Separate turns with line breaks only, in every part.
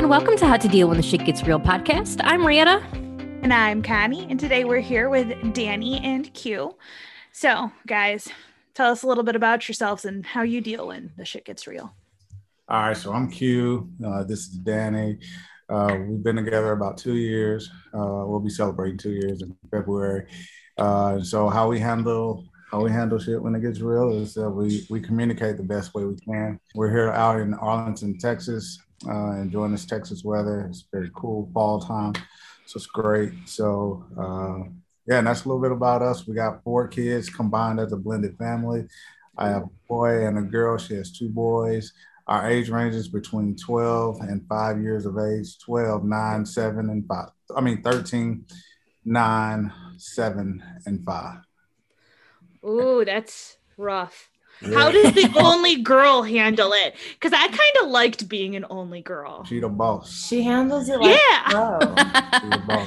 and welcome to How to Deal When the Shit Gets Real podcast. I'm Rietta.
And I'm Connie, and today we're here with Dani and Q. So, guys, tell us a little bit about yourselves and how you deal when the shit gets real.
All right, so I'm Q. Uh, this is Dani. Uh, we've been together about two years. Uh, we'll be celebrating two years in February. Uh, so how we handle how we handle shit when it gets real is that we we communicate the best way we can. We're here out in Arlington, Texas, uh, enjoying this Texas weather. It's very cool fall time, so it's great. So uh, yeah, and that's a little bit about us. We got four kids combined as a blended family. I have a boy and a girl. She has two boys. Our age ranges between 12 and five years of age 12, 9, 7, and 5. I mean, 13, 9, 7, and 5.
Ooh, that's rough. Yeah. How does the only girl handle it? Because I kind of liked being an only girl.
She the boss.
She handles it like
yeah.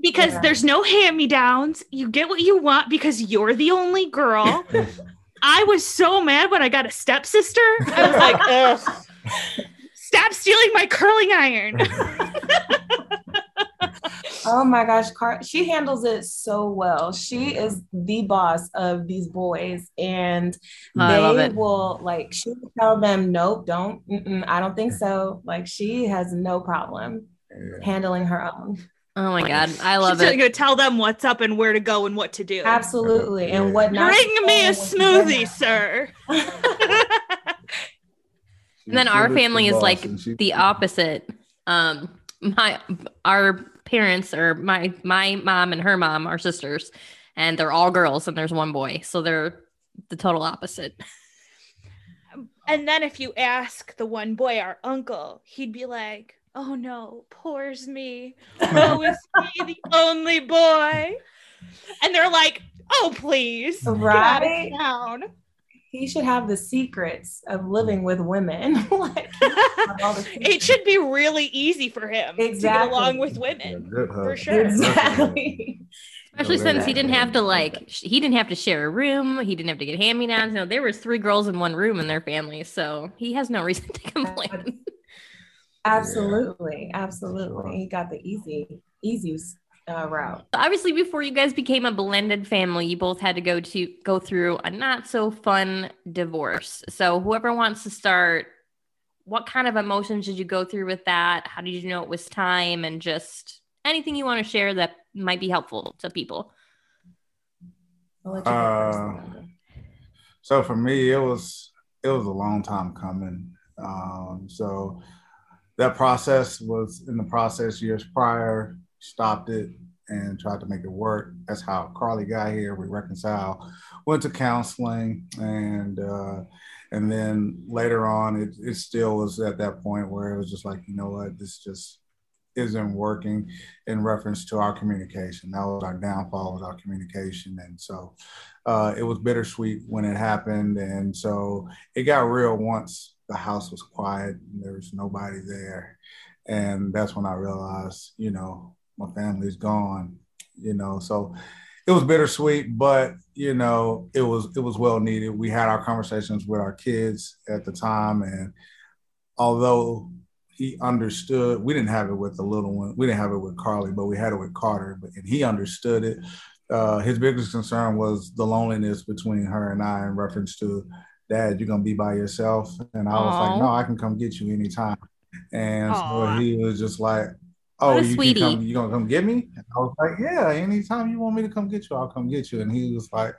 because yeah. there's no hand me downs. You get what you want because you're the only girl. I was so mad when I got a stepsister. I was like, Ugh. stop stealing my curling iron.
Oh my gosh, Car- she handles it so well. She is the boss of these boys, and oh, they will like she will tell them, "Nope, don't. I don't think so." Like she has no problem yeah. handling her own.
Oh my god, I love She's
it. You tell them what's up and where to go and what to do.
Absolutely, and what
not. Bring me a smoothie, sir.
and then our family is like the opposite. Um, my our parents or my my mom and her mom are sisters, and they're all girls, and there's one boy, so they're the total opposite.
And then if you ask the one boy, our uncle, he'd be like, oh no, poor's me. Oh, is he the only boy? And they're like, oh, please.
Right. down. He should have the secrets of living with women. like,
it should be really easy for him exactly. to get along with women. Yeah, for sure.
Exactly.
Especially since he didn't have to like he didn't have to share a room, he didn't have to get hand-me-downs. You know, there was three girls in one room in their family, so he has no reason to complain.
Absolutely, absolutely. He got the easy, easy uh, route.
Obviously, before you guys became a blended family, you both had to go to go through a not so fun divorce. So, whoever wants to start, what kind of emotions did you go through with that? How did you know it was time? And just anything you want to share that might be helpful to people.
Uh, so for me, it was it was a long time coming. Um, so that process was in the process years prior, stopped it and tried to make it work. That's how Carly got here. We reconciled, went to counseling, and uh, and then later on, it, it still was at that point where it was just like, you know what, this just isn't working in reference to our communication. That was our downfall was our communication, and so uh, it was bittersweet when it happened, and so it got real once the house was quiet and there was nobody there. And that's when I realized, you know, my family's gone, you know. So it was bittersweet, but you know, it was it was well needed. We had our conversations with our kids at the time, and although he understood, we didn't have it with the little one. We didn't have it with Carly, but we had it with Carter. But and he understood it. Uh, his biggest concern was the loneliness between her and I in reference to Dad, you're gonna be by yourself. And I was Aww. like, No, I can come get you anytime. And Aww. so he was just like, Oh, you sweetie. Come, you gonna come get me? And I was like, Yeah, anytime you want me to come get you, I'll come get you. And he was like,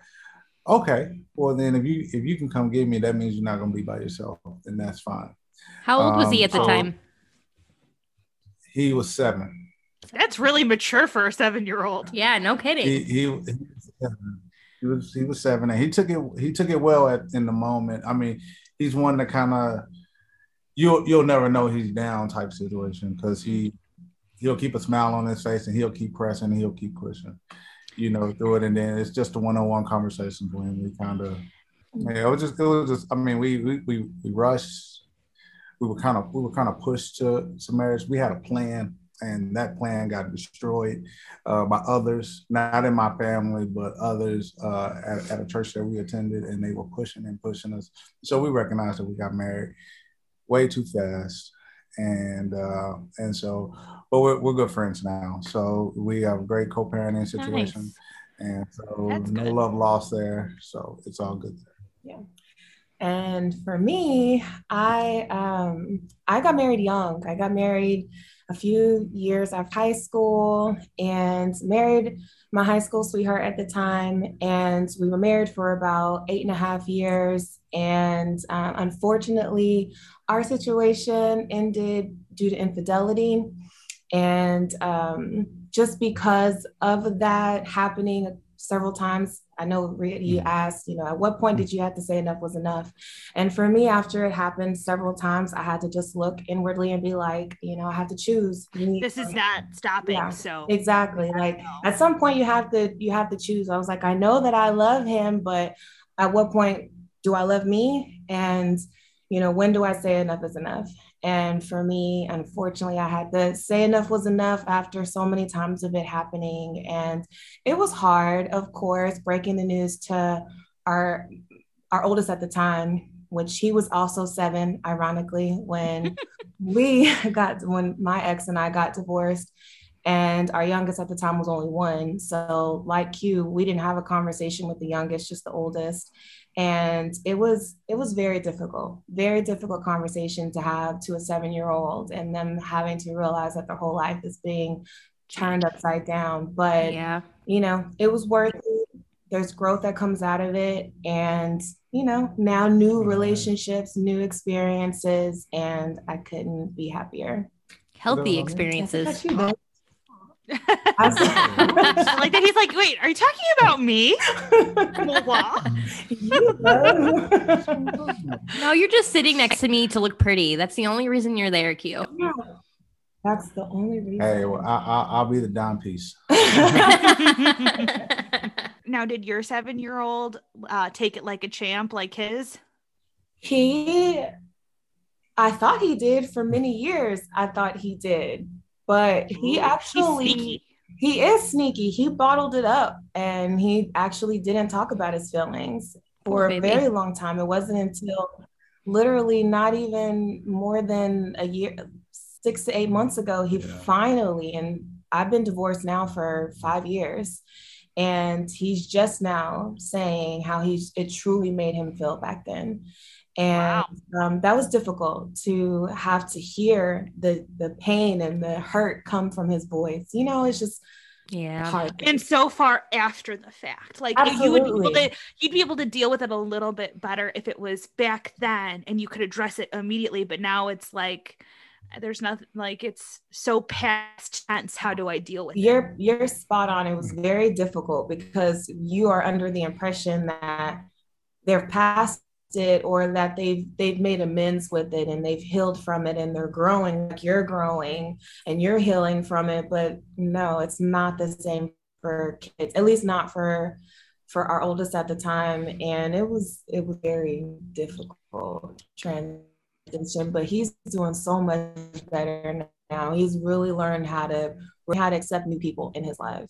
Okay, well then if you if you can come get me, that means you're not gonna be by yourself, and that's fine.
How old was he at the um, time?
He was seven.
That's really mature for a seven year old.
Yeah, no kidding.
He, he, he he was he was seven, and he took it he took it well at in the moment. I mean, he's one that kind of you'll you'll never know he's down type situation because he he'll keep a smile on his face and he'll keep pressing and he'll keep pushing, you know, through it. And then it's just a one on one conversation when we kind of yeah, it was just it was just I mean we we we, we rushed. We were kind of we were kind of pushed to, to marriage. We had a plan and that plan got destroyed uh, by others, not in my family, but others uh, at, at, a church that we attended, and they were pushing and pushing us. So we recognized that we got married way too fast, and uh, and so, but we're, we're good friends now. So we have a great co-parenting situation, nice. and so That's no good. love lost there. So it's all good.
There. Yeah. And for me, I um, I got married young. I got married a few years after high school and married my high school sweetheart at the time. And we were married for about eight and a half years. And uh, unfortunately, our situation ended due to infidelity. And um, just because of that happening several times, I know you mm-hmm. asked, you know, at what point did you have to say enough was enough? And for me, after it happened several times, I had to just look inwardly and be like, you know, I have to choose.
This is not stopping.
Yeah,
so
exactly. Like at some point you have to you have to choose. I was like, I know that I love him, but at what point do I love me? And you know, when do I say enough is enough? And for me, unfortunately, I had to say enough was enough after so many times of it happening. And it was hard, of course, breaking the news to our our oldest at the time, which he was also seven, ironically, when we got when my ex and I got divorced. And our youngest at the time was only one. So, like Q, we didn't have a conversation with the youngest, just the oldest and it was it was very difficult very difficult conversation to have to a seven year old and them having to realize that their whole life is being turned upside down. But yeah. you know it was worth it. There's growth that comes out of it. And you know now new relationships new experiences and i couldn't be happier.
Healthy experiences
like that he's like wait are you talking about me?
No you're just sitting next to me to look pretty. That's the only reason you're there q. Yeah.
that's the only reason.
Hey well, I, will be the down piece.
Now did your seven year old uh, take it like a champ like his?
He i thought he did for many years. I thought he did but he actually he is sneaky. He bottled it up and he actually didn't talk about his feelings for a very long time. It wasn't until literally not even more than a year, six to eight months ago, he yeah. finally, and I've been divorced now for five years. And he's just now saying how he's it truly made him feel back then and wow. um, that was difficult to have to hear the the pain and the hurt come from his voice you know it's just
yeah
hard. and so far after the fact like Absolutely. you would be able to you'd be able to deal with it a little bit better if it was back then and you could address it immediately but now it's like there's nothing like it's so past tense how do i deal with
you're it? you're spot on it was very difficult because you are under the impression that they're past it or that they've they've made amends with it and they've healed from it and they're growing like you're growing and you're healing from it. But no it's not the same for kids at least not for for our oldest at the time. And it was it was very difficult transition but he's doing so much better now. He's really learned how to how to accept new people in his life.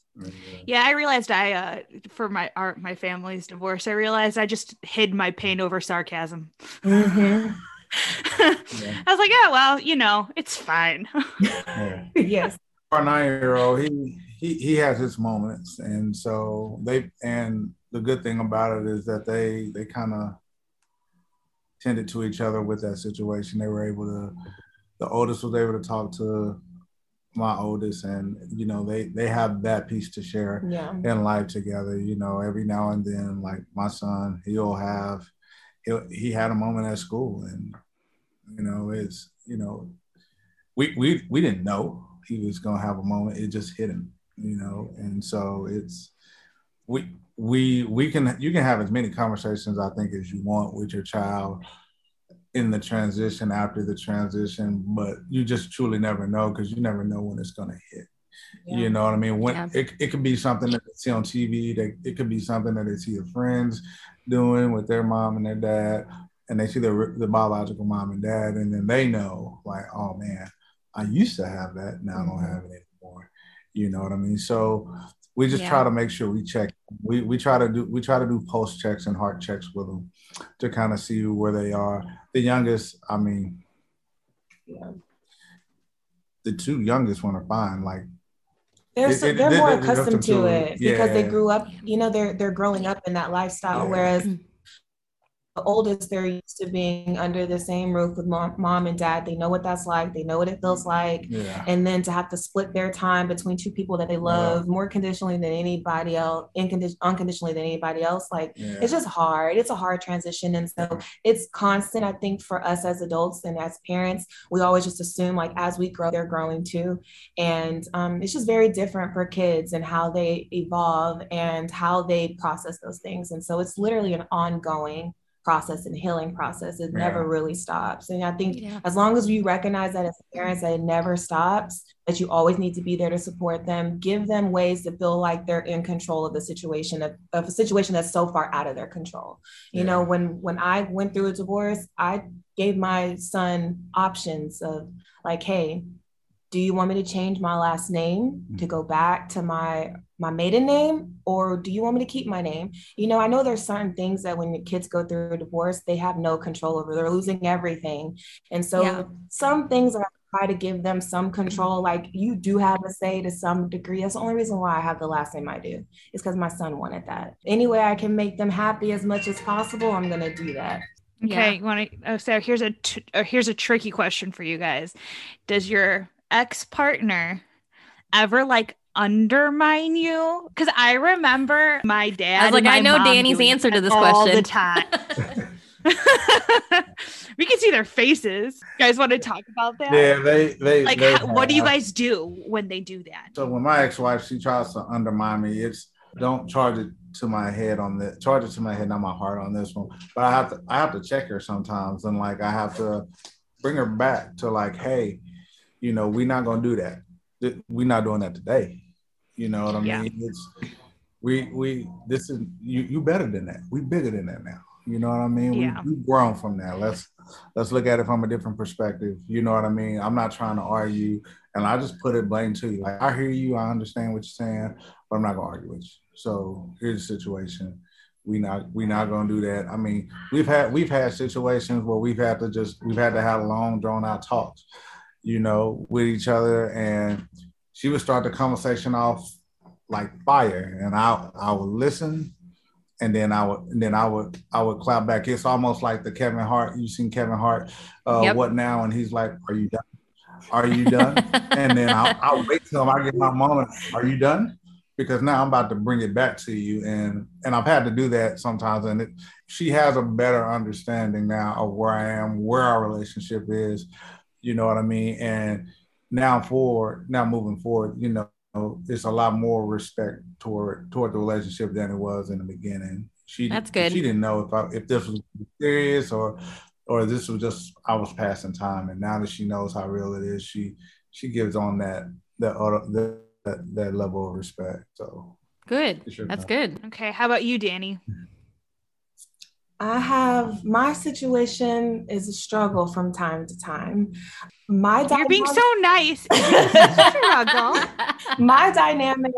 Yeah, I realized I uh for my our my family's divorce, I realized I just hid my pain over sarcasm. Mm-hmm. yeah. I was like, oh well, you know, it's fine.
yeah. Yes.
Our nine-year-old, he he he has his moments, and so they and the good thing about it is that they they kind of tended to each other with that situation. They were able to. The oldest was able to talk to my oldest and you know they they have that piece to share yeah. in life together you know every now and then like my son he'll have he he had a moment at school and you know it's you know we we we didn't know he was going to have a moment it just hit him you know and so it's we we we can you can have as many conversations i think as you want with your child in the transition after the transition, but you just truly never know because you never know when it's going to hit. Yeah. You know what I mean? When yeah. it, it could be something that they see on TV, that it could be something that they see their friends doing with their mom and their dad, and they see the the biological mom and dad, and then they know, like, oh man, I used to have that, now I don't mm-hmm. have it anymore. You know what I mean? So we just yeah. try to make sure we check. We we try to do we try to do pulse checks and heart checks with them to kind of see where they are. The youngest, I mean, yeah. the two youngest one are fine. Like
they're so, they're more accustomed to it yeah. because they grew up. You know, they're they're growing up in that lifestyle. Yeah. Whereas mm the oldest, they're used to being under the same roof with mom, mom and dad. They know what that's like. They know what it feels like. Yeah. And then to have to split their time between two people that they love yeah. more conditionally than anybody else, unconditionally than anybody else, like yeah. it's just hard. It's a hard transition. And so it's constant, I think, for us as adults and as parents. We always just assume like as we grow, they're growing too. And um, it's just very different for kids and how they evolve and how they process those things. And so it's literally an ongoing process and healing process. It yeah. never really stops. And I think yeah. as long as you recognize that as parents, that it never stops, that you always need to be there to support them, give them ways to feel like they're in control of the situation of, of a situation that's so far out of their control. You yeah. know, when when I went through a divorce, I gave my son options of like, hey, do you want me to change my last name to mm-hmm. go back to my my maiden name? Or do you want me to keep my name? You know i know there's certain things that when kids go through a divorce they have no control over they're losing everything. And so yeah. some things i try to give them some control like you do have a say to some degree. That's the only reason why i have the last name i do is because my son wanted that. Any way i can make them happy as much as possible i'm going to do that.
Okay yeah. you want to oh, so here's a t- here's a tricky question for you guys. Does your ex partner ever like undermine you? Because I remember my dad.
I was like, I know Dani's answer to this all question
all the time. we can see their faces. You guys want to talk about that?
Yeah, they they
like.
They,
how, what do you guys do when they do that?
So when my ex-wife she tries to undermine me, it's don't charge it to my head on the charge it to my head, not my heart on this one. But I have to I have to check her sometimes, and like I have to bring her back to like, hey, you know, we're not gonna do that. We're not doing that today. You know what I mean? It's we we this is you you better than that. We bigger than that now. You know what I mean? Yeah. We, we've grown from that. Let's let's look at it from a different perspective. You know what I mean? I'm not trying to argue, and I just put it blame to you. Like I hear you, I understand what you're saying, but I'm not gonna argue with you. So here's the situation. We not we not gonna do that. I mean, we've had we've had situations where we've had to just we've had to have long drawn out talks you know, with each other. And she would start the conversation off like fire. And I I would listen and then I would and then I would I would clap back. It's almost like the Kevin Hart. You seen Kevin Hart, uh, yep. what now? And he's like, Are you done? Are you done? and then I'll, I'll wait till I get my moment. Are you done? Because now I'm about to bring it back to you, and and I've had to do that sometimes. And it, she has a better understanding now of where I am, where our relationship is, you know what I mean? And mm-hmm. now forward, now moving forward, you know, it's a lot more respect toward toward the relationship than it was in the beginning. She
that's good.
She didn't know if I, if this was serious or or this was just I was passing time. And now that she knows how real it is, she she gives on that that that that, that level of respect. So
good. That's good.
Okay. How about you, Dani?
I have my situation is a struggle from time to time. My
You're dynamic, being so nice.
struggle. my dynamic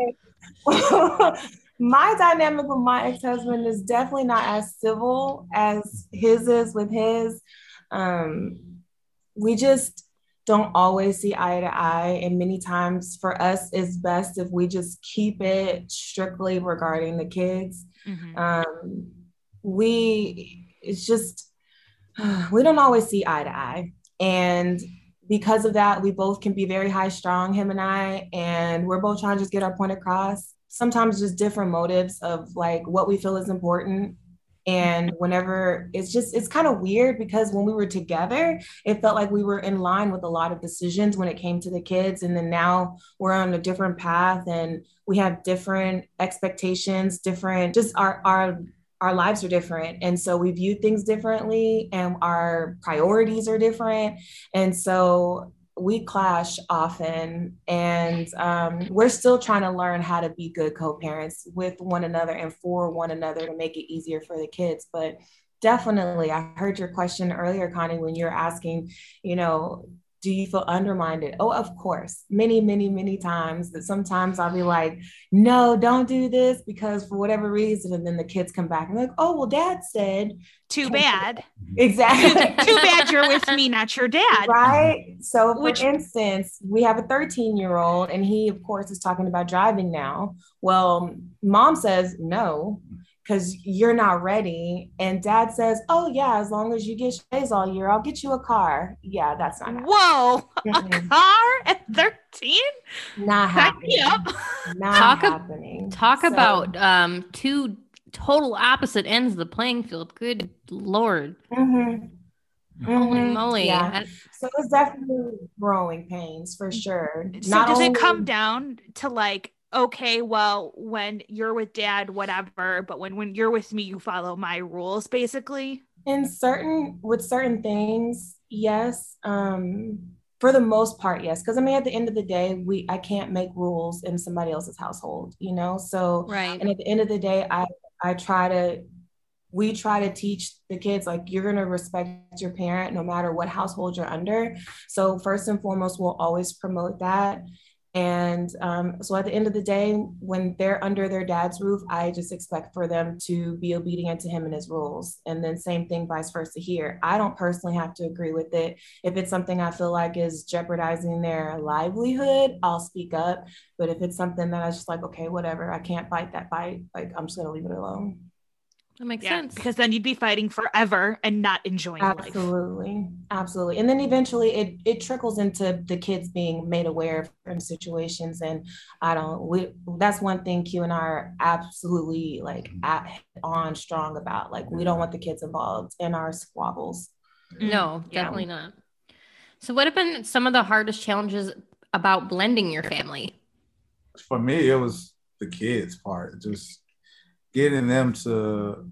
my dynamic with my ex-husband is definitely not as civil as his is with his. Um, we just don't always see eye to eye. And many times for us, it's best if we just keep it strictly regarding the kids. Mm-hmm. Um, we it's just we don't always see eye to eye. And because of that we both can be very high strong him and i and we're both trying to just get our point across. Sometimes just different motives of like what we feel is important. And whenever it's just it's kind of weird because when we were together it felt like we were in line with a lot of decisions when it came to the kids. And then now we're on a different path and we have different expectations different just our our our lives are different. And so we view things differently and our priorities are different. And so we clash often and um, we're still trying to learn how to be good co-parents with one another and for one another to make it easier for the kids. But definitely i heard your question earlier connie when you're asking you know do you feel undermined? Oh, of course. Many, many, many times that sometimes I'll be like, no, don't do this because for whatever reason. And then the kids come back and like, oh, well, dad said.
Too bad.
Exactly.
Too bad you're with me, not your dad.
Right. So, for Which, instance, we have a 13 year old and he, of course, is talking about driving now. Well, mom says no because you're not ready. And dad says, Oh, yeah, as long as you get shays all year, I'll get you a car. Yeah, that's not happening.
Whoa, mm-hmm. a car at 13?
Not happening. Not
talk happening. talk so, about um, two total opposite ends of the playing field. Good Lord. Mm-hmm. Holy mm-hmm. moly.
Yeah. So it's definitely growing pains for sure.
So Not does only- it come down to like okay, well, when you're with dad, whatever, but when when you're with me, you follow my rules, basically.
In certain with certain things, yes. Um, for the most part, yes. Because I mean, at the end of the day, we I can't make rules in somebody else's household, you know. So
right.
And at the end of the day, I I try to we try to teach the kids like you're going to respect your parent no matter what household you're under so first and foremost we'll always promote that and um, so at the end of the day, when they're under their dad's roof, I just expect for them to be obedient to him and his rules. And then same thing, vice versa here. I don't personally have to agree with it. If it's something I feel like is jeopardizing their livelihood, I'll speak up. But if it's something that I just like, okay, whatever, I can't fight that fight, like I'm just gonna leave it alone.
That makes yeah, sense.
Because then you'd be fighting forever and not enjoying
absolutely.
life.
Absolutely. And then eventually it it trickles into the kids being made aware of certain situations. And I don't we that's one thing Q and I are absolutely like mm-hmm. at, on strong about. Like we don't want the kids involved in our squabbles.
No, definitely yeah. not. So what have been some of the hardest challenges about blending your family?
For me, it was the kids part. Just getting them to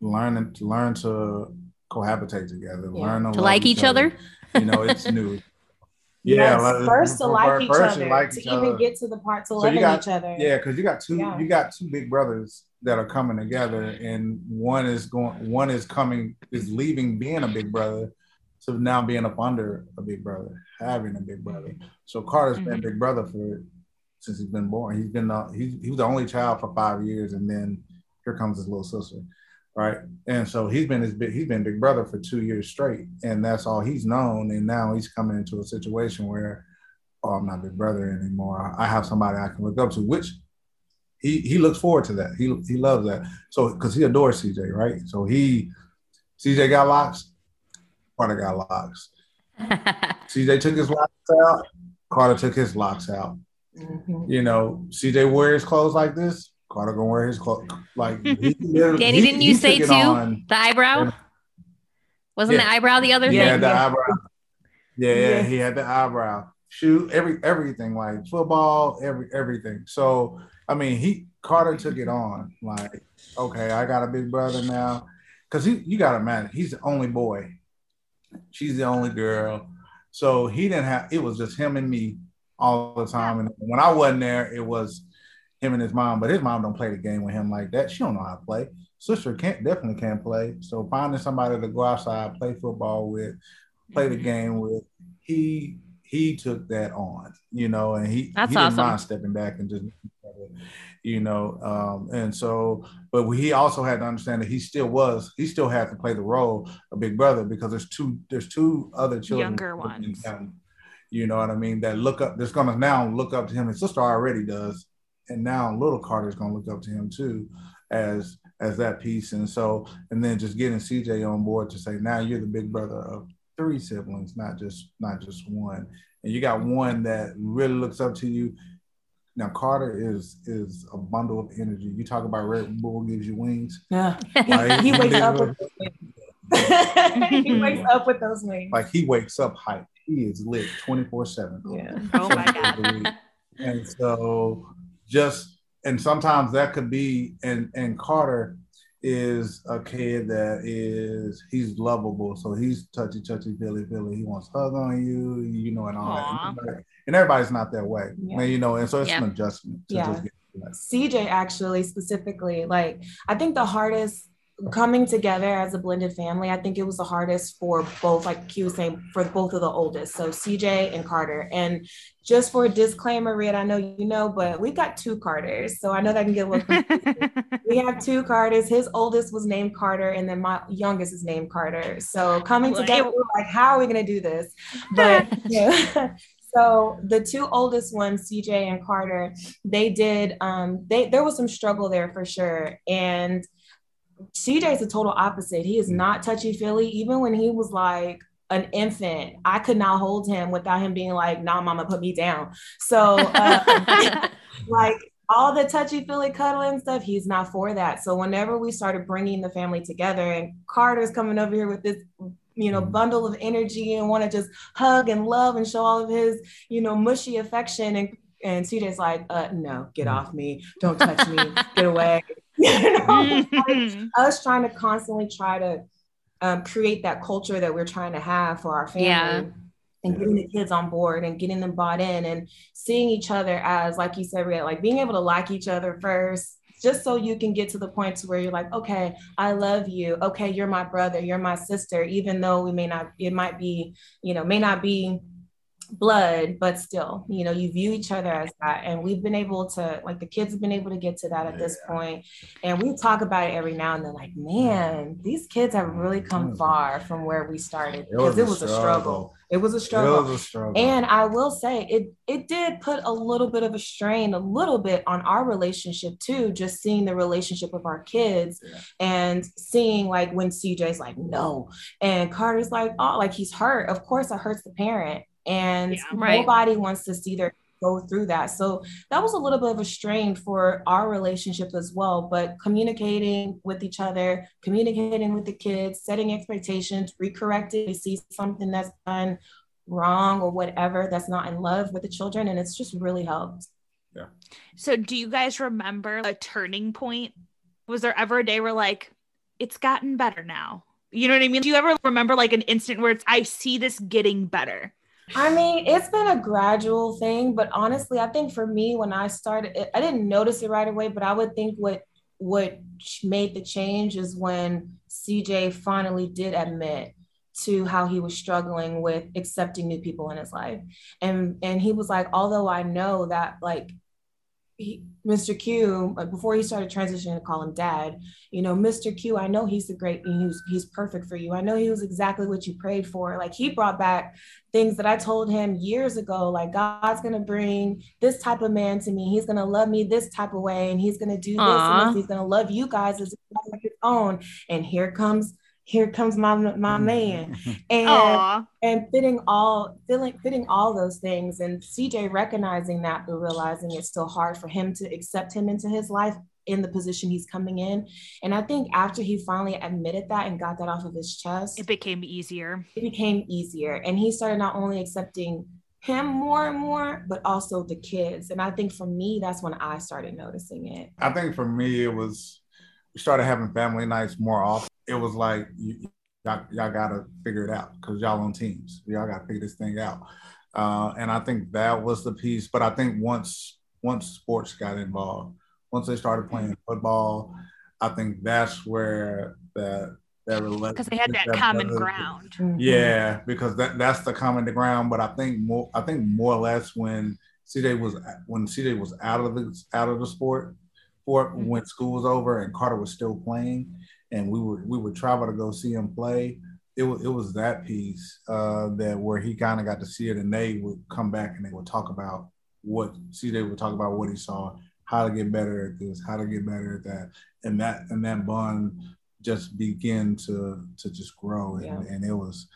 learn to learn to cohabitate together, yeah. learn
to, to like each other.
other. You know, it's new.
yeah, like, first to like each other, like to each even other. get to the part to so love each other.
Yeah, because you got two, yeah. you got two big brothers that are coming together, and one is going, one is coming, is leaving being a big brother, to now being up under a big brother, having a big brother. So Carter's mm-hmm. been big brother for since he's been born. He's been uh, he, he was the only child for five years, and then here comes his little sister, right? And so he's been his big he's been big brother for two years straight, and that's all he's known. And now he's coming into a situation where, oh, I'm not big brother anymore. I have somebody I can look up to, which he he looks forward to that. He he loves that. So because he adores CJ, right? So he CJ got locks, Carter got locks. CJ took his locks out. Carter took his locks out. Mm-hmm. You know, CJ wears clothes like this. Carter gonna wear his clothes like. He,
Dani, he, didn't you say too on, the eyebrow? Wasn't yeah. the eyebrow the other
yeah,
thing?
The yeah, the eyebrow. Yeah, yeah, he had the eyebrow. Shoot, every everything like football, every everything. So I mean, he Carter took it on. Like, okay, I got a big brother now, because he you gotta imagine he's the only boy. She's the only girl. So he didn't have. It was just him and me all the time. And when I wasn't there, it was him and his mom. But his mom don't play the game with him like that. She don't know how to play. Sister can't definitely can't play. So finding somebody to go outside, play football with, play the mm-hmm. game with, he he took that on, you know, and he,
That's
he
didn't awesome.
mind stepping back and just you know, um, and so, but he also had to understand that he still was, he still had to play the role of big brother because there's two, there's two other children,
younger ones,
you know what I mean? That look up, that's gonna now look up to him. His sister already does, and now little Carter's gonna look up to him too, as as that piece. And so, and then just getting CJ on board to say, now you're the big brother of three siblings, not just not just one. And you got one that really looks up to you. Now Carter is is a bundle of energy. You talk about Red Bull gives you wings.
Yeah, like, he wakes up with he wakes up with those wings.
Like he wakes up hyped he is lit 24 7.
Yeah.
Oh my God.
and so just, and sometimes that could be, and, and Carter is a kid that is, he's lovable. So he's touchy, touchy, feely, feely. He wants hug on you, you know, and all Aww. that. And everybody's not that way, yeah. and, you know, and so it's yeah. an adjustment.
yeah. CJ actually specifically, like, I think the hardest coming together as a blended family, I think it was the hardest for both, like Q was saying, for both of the oldest. So CJ and Carter. And just for a disclaimer, Reed, I know you know, but we've got two Carters. So I know that can get a little We have two Carters. His oldest was named Carter, and then my youngest is named Carter. So coming together, we're like, how are we gonna do this? But yeah. so the two oldest ones cj and carter they did um they there was some struggle there for sure and CJ is the total opposite. He is not touchy feely. Even when he was like an infant, I could not hold him without him being like, "Nah, mama, put me down." So, uh, like all the touchy feely cuddling stuff, he's not for that. So whenever we started bringing the family together, and Carter's coming over here with this you know bundle of energy and want to just hug and love and show all of his you know mushy affection and and CJ's like, uh, no, get off me. Don't touch me. get away. you know, mm-hmm. like us trying to constantly try to um, create that culture that we're trying to have for our family. Yeah. And getting the kids on board and getting them bought in and seeing each other as, like you said, like being able to like each other first, just so you can get to the point to where you're like, okay, I love you. Okay, you're my brother, you're my sister, even though we may not, it might be, you know, may not be blood, but still, you know, you view each other as that. And we've been able to, like, the kids have been able to get to that at this point. And we talk about it every now and then, like, man, these kids have really come mm. far from where we started because it was, a struggle. It was a struggle. It was a struggle. And I will say it it did put a little bit of a strain, a little bit on our relationship too, just seeing the relationship of our kids yeah. and seeing like when CJ's like, no, and Carter's like, oh, like he's hurt. Of course, it hurts the parent and yeah, right. nobody wants to see their go through that. So that was a little bit of a strain for our relationship as well. But communicating with each other, communicating with the kids, setting expectations, recorrecting, we see something that's done wrong or whatever that's not in love with the children. And it's just really helped.
Yeah. So do you guys remember a turning point? Was there ever a day where like it's gotten better now? You know what I mean? Do you ever remember like an instant where it's I see this getting better?
I mean, it's been a gradual thing, but honestly, I think for me, when I started, I didn't notice it right away, but I would think what what made the change is when CJ finally did admit to how he was struggling with accepting new people in his life, and and he was like, although I know that like he, Mr. Q, like before he started transitioning to call him dad, you know, Mr. Q, I know he's the great, he's, he's perfect for you. I know he was exactly what you prayed for. Like he brought back things that I told him years ago, like God's going to bring this type of man to me. He's going to love me this type of way. And he's going to do this, and this. He's going to love you guys as his own. And here comes here comes my my mm-hmm. man and Aww. and fitting all feeling fitting all those things and cj recognizing that but realizing it's still hard for him to accept him into his life in the position he's coming in and i think after he finally admitted that and got that off of his chest
it became easier
it became easier and he started not only accepting him more and more, but also the kids. And I think for me, that's when I started noticing it.
I think for me, it was we started having family nights more often it was like you, y'all, y'all got to figure it out because y'all on teams. Y'all got to figure this thing out. Uh, and I think that was the piece. But I think once once sports got involved, once they started playing football, I think that's where that that
because they had that, that common ground.
Mm-hmm. Yeah, because that that's the common ground. But I think more I think more or less when CJ was when CJ was out of the out of the sport, for mm-hmm. when school was over and Carter was still playing, and we would we would travel to go see him play. It was it was that piece uh, that where he kind of got to see it, and they would come back and they would talk about what CJ would talk about what he saw, how to get better at this, how to get better at that, and that and that bond just began to to just grow, and, yeah. and it was,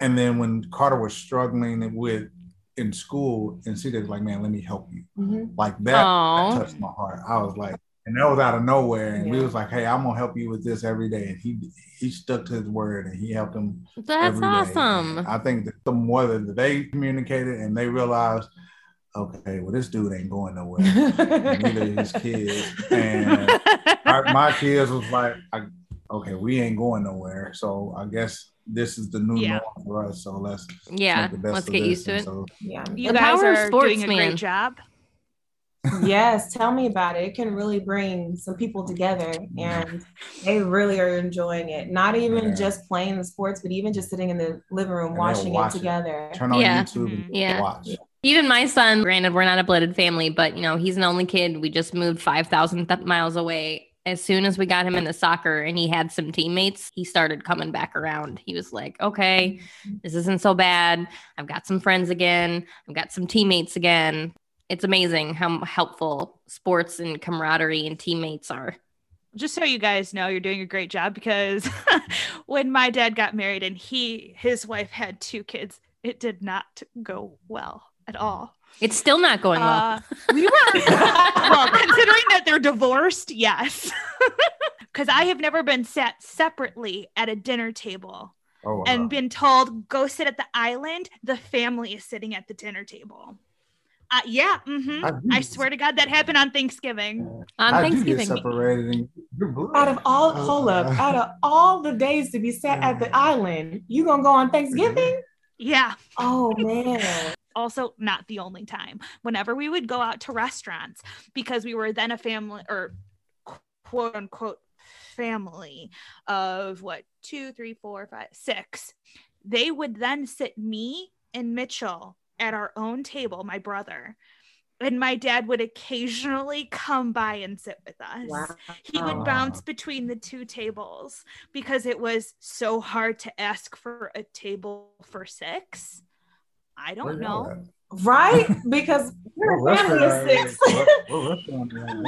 and then when Carter was struggling with in school, and CJ was like, "Man, let me help you," mm-hmm. like that, that touched my heart. I was like, and that was out of nowhere. And yeah. we was like, "Hey, I'm gonna help you with this every day." And he he stuck to his word, and he helped him.
That's awesome.
I think that the more that they communicated and they realized, okay, well, this dude ain't going nowhere. neither his kids. And our, my kids was like, okay, we ain't going nowhere. So I guess this is the new yeah. norm for us. So let's
yeah, let's get used to it.
So, yeah, you guys are doing a great job
yes, tell me about it. It can really bring some people together and they really are enjoying it. Not even yeah. just playing the sports, but even just sitting in the living room and watching watch it together.
It. Turn on yeah. YouTube yeah. watch.
Even my son, granted, we're not a blooded family, but you know, he's an only kid. We just moved 5,000 th- miles away. As soon as we got him into soccer and he had some teammates, he started coming back around. He was like, okay, this isn't so bad. I've got some friends again. I've got some teammates again it's amazing how helpful sports and camaraderie and teammates are.
Just so you guys know, you're doing a great job because when my dad got married and he his wife had two kids, it did not go well at all.
It's still not going well. Uh,
we were well, considering that they're divorced, yes. Because I have never been sat separately at a dinner table oh, wow. and been told, go sit at the island. The family is sitting at the dinner table. Uh, yeah, mm-hmm. I, swear to God, that happened on Thanksgiving.
On I Thanksgiving,
separated.
Out of all, hold up, out of all the days to be sat at the island, you gonna go on Thanksgiving?
Yeah.
Oh man.
also not the only time. Whenever we would go out to restaurants, because we were then a family or quote unquote family of what two, three, four, five, six, they would then sit me and Mitchell at our own table, my brother. And my dad would occasionally come by and sit with us. Wow. He would bounce between the two tables because it was so hard to ask for a table for six. I don't know.
Right? Because we're a family of six. what,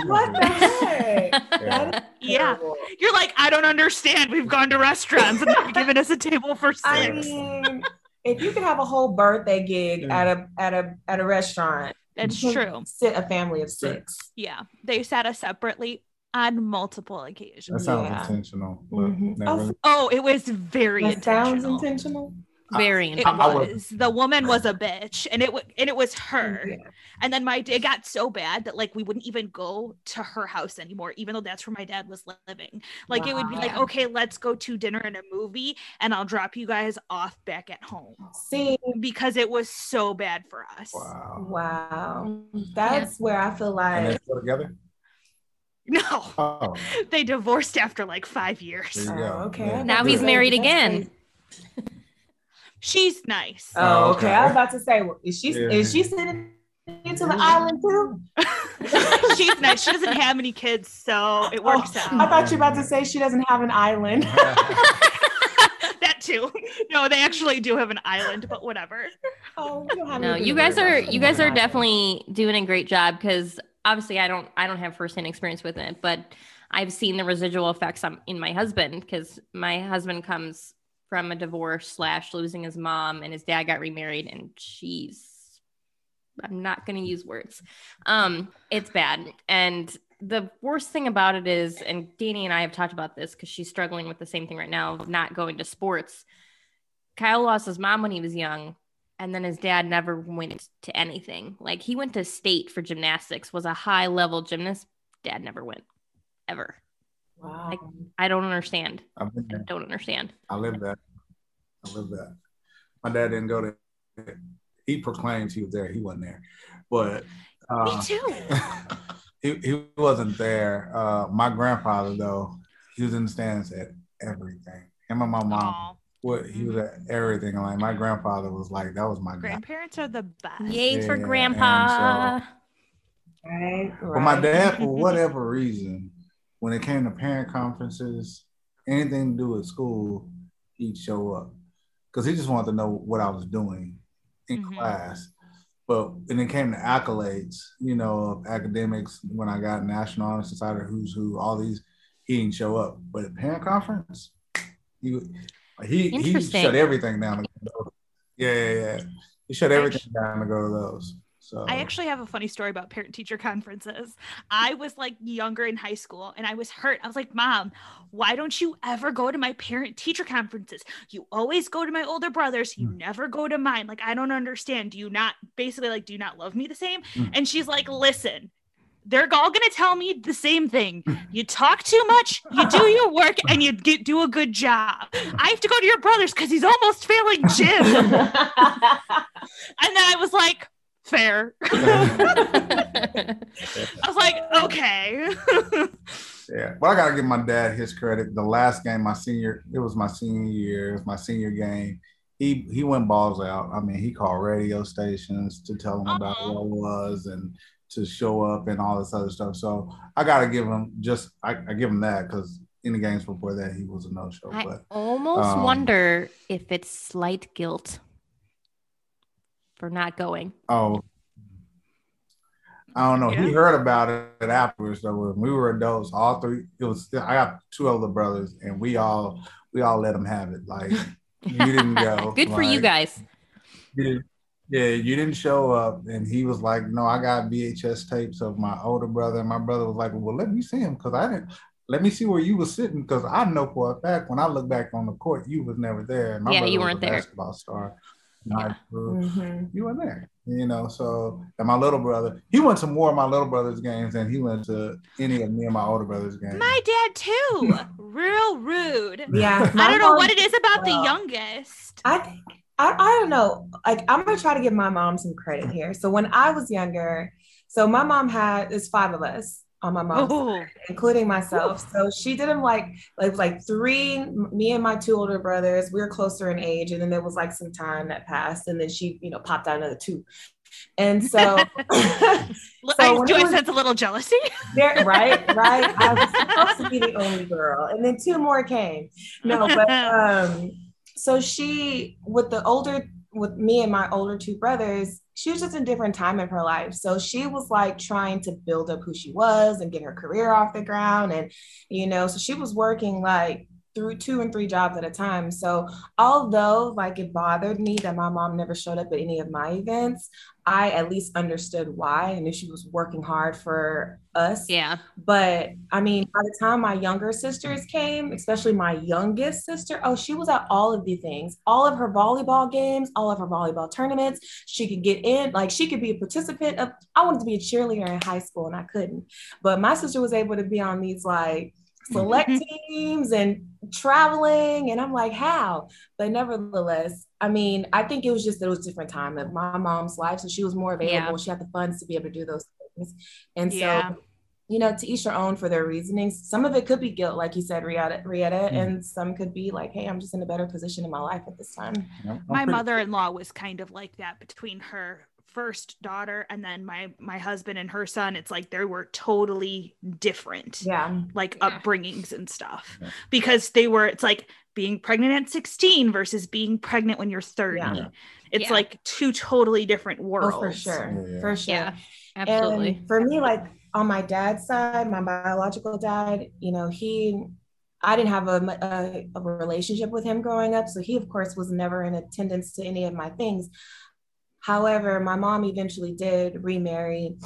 what the
heck? Yeah. You're like, I don't understand. We've gone to restaurants and they've given us a table for six. I mean,
if you could have a whole birthday gig yeah. at a at a at a restaurant,
that's true.
Sit a family of six.
Yeah, they sat us separately on multiple occasions.
That sounds yeah. intentional. Mm-hmm.
Oh, oh, it was very
that
intentional.
Sounds intentional
very
it was the woman was a bitch and it was and it was her yeah. and then my it got so bad that like we wouldn't even go to her house anymore even though that's where my dad was living like wow. it would be like okay let's go to dinner and a movie and i'll drop you guys off back at home
see
because it was so bad for us
wow wow mm-hmm. that's yeah. where i feel like
together
no, oh. they divorced after like five years.
Oh, okay. Yeah.
Now he's married again.
She's nice.
Oh, oh okay. I was about to say, is she yeah. is she sitting into the island too?
She's nice. She doesn't have any kids, so it oh, works oh, out.
I thought you were about to say she doesn't have an island.
that too. No, they actually do have an island, but whatever.
Oh, no, you guys are you guys are definitely doing a great job because obviously I don't I don't have firsthand experience with it, but I've seen the residual effects on, in my husband because my husband comes from a divorce slash losing his mom and his dad got remarried and she's i'm not going to use words. Um it's bad. And the worst thing about it is and dani and i have talked about this because she's struggling with the same thing right now of not going to sports. Kyle lost his mom when he was young and then his dad never went to anything. Like he went to state for gymnastics was a high level gymnast. Dad never went ever Wow. Like, I don't understand. I don't understand.
I live that. I live that. My dad didn't go to. He proclaims he was there. He wasn't there, but
uh, me too.
he he wasn't there. Uh, my grandfather though, he was in the stands at everything. Him and my mom. What he was at everything. Like my grandfather was like that was my
grandparents guy. are the best.
Yay yeah, for grandpa.
So, right, right. But my dad, for whatever reason, when it came to parent conferences, anything to do with school, he'd show up because he just wanted to know what I was doing in mm-hmm. class. But when it came to accolades, you know, academics, when I got National Honor Society, who's who, all these, he didn't show up. But at parent conference, he he he shut everything down. Yeah, yeah, yeah. He shut everything down to go to those. So
I actually have a funny story about parent teacher conferences. I was like younger in high school and I was hurt. I was like, Mom, why don't you ever go to my parent teacher conferences? You always go to my older brothers. You mm. never go to mine. Like, I don't understand. Do you not basically like, do you not love me the same? Mm. And she's like, Listen, they're all going to tell me the same thing. You talk too much, you do your work, and you get, do a good job. I have to go to your brother's because he's almost failing gym. and then I was like, fair. I was like, okay.
yeah, but I gotta give my dad his credit. The last game, my senior, it was my senior year. It was my senior game. He he went balls out. I mean, he called radio stations to tell them about uh-huh. what it was and to show up and all this other stuff. So I gotta give him just I, I give him that because in the games before that he was a no show.
I but almost um, wonder if it's slight guilt for not going.
Oh, I don't know. Yeah. He heard about it afterwards though. When we were adults, all three. It was. I got two older brothers, and we all we all let them have it. Like you didn't go.
Good
like,
for you guys.
Yeah, you didn't show up, and he was like, "No, I got VHS tapes of my older brother." And my brother was like, "Well, let me see him because I didn't. Let me see where you were sitting because I know for a fact when I look back on the court, you was never there.
My yeah, you weren't there.
Basketball star. Yeah. Mm-hmm. You weren't there you know. So and my little brother, he went to more of my little brother's games than he went to any of me and my older brother's games.
My dad too. Real rude.
Yeah.
I don't know what it is about well, the youngest.
I think I, I don't know. Like I'm gonna try to give my mom some credit here. So when I was younger, so my mom had there's five of us on my mom's side, including myself. So she didn't like like like three, me and my two older brothers, we were closer in age. And then there was like some time that passed. And then she, you know, popped out another two. And so, so
I, do I sense a little jealousy?
There, right, right. I was supposed to be the only girl. And then two more came. No, but um, so she with the older with me and my older two brothers, she was just in a different time in her life. So she was like trying to build up who she was and get her career off the ground. And, you know, so she was working like through two and three jobs at a time. So although like it bothered me that my mom never showed up at any of my events, I at least understood why. and knew she was working hard for us.
Yeah.
But I mean, by the time my younger sisters came, especially my youngest sister, oh, she was at all of the things, all of her volleyball games, all of her volleyball tournaments. She could get in, like she could be a participant of. I wanted to be a cheerleader in high school and I couldn't, but my sister was able to be on these like select teams and traveling and i'm like how? But nevertheless i mean i think it was just it was different time of my mom's life so she was more available yeah. she had the funds to be able to do those things. And yeah. so you know to each their own for their reasonings. Some of it could be guilt like you said rietta, rietta mm and some could be like hey i'm just in a better position in my life at this time.
My mother-in-law was kind of like that between her first daughter and then my my husband and her son it's like they were totally different
yeah.
like yeah. upbringings and stuff. Yeah. because they were it's like being pregnant at 16 versus being pregnant when you're 30 yeah. it's like two totally different worlds
oh, for sure. For sure.
Yeah absolutely.
And for me like on my dad's side my biological dad you know he I didn't have a, a, a, relationship with him growing up. So he, of course, was never in attendance to any of my things. However, my mom eventually did remarry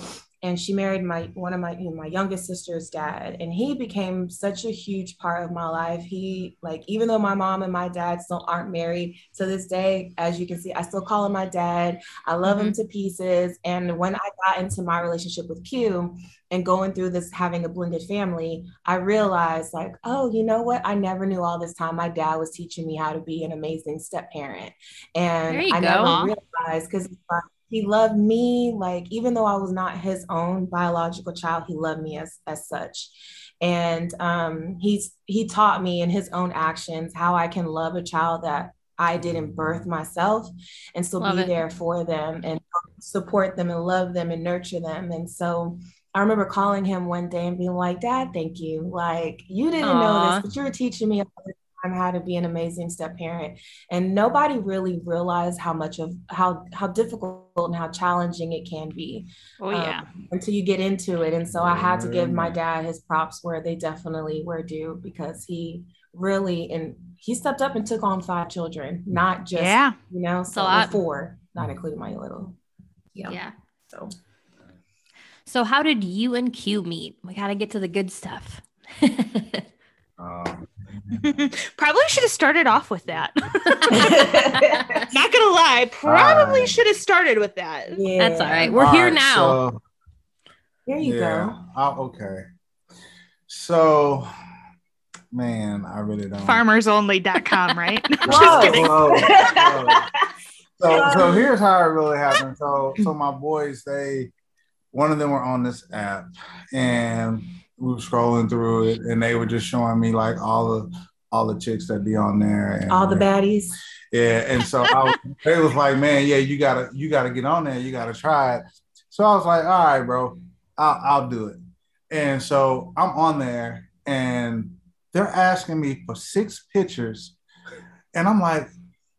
and she married my one of my you know, my youngest sister's dad and he became such a huge part of my life he like even though my mom and my dad still aren't married to this day as you can see i still call him my dad i love mm-hmm. him to pieces and when i got into my relationship with q and going through this having a blended family i realized like oh you know what i never knew all this time my dad was teaching me how to be an amazing step parent and i go. never realized because he loved me like even though i was not his own biological child he loved me as as such and um, he's he taught me in his own actions how i can love a child that i didn't birth myself and still love be it. there for them and support them and love them and nurture them and so I remember calling him one day and being like, Dad, thank you. Like, you didn't Aww. know this, but you were teaching me how to be an amazing step parent. And nobody really realized how much of how how difficult and how challenging it can be
oh yeah.
um, until you get into it. And so i had to give my dad his props where they definitely were due because he really and he stepped up and took on five children not just yeah. you know so four not including my little.
Yeah.
Yeah. So.
So how did you and q meet? We gotta get to the good stuff.
Um, probably should have started off with that. Not gonna lie, probably uh, should have started with that.
Yeah. That's all right. We're all here right, now.
So, there you yeah, go.
Oh, okay. So, man, I really don't.
Farmersonly.com, right? Just kidding.
Whoa, whoa. so so here's how it really happened. So so my boys, they one of them were on this app and we were scrolling through it and they were just showing me like all the all the chicks that be on there and
all the baddies.
Yeah, and so I was, they was like, man, yeah, you gotta you gotta get on there, you gotta try it. So I was like, all right, bro, I'll, I'll do it. And so I'm on there and they're asking me for six pictures. And I'm like,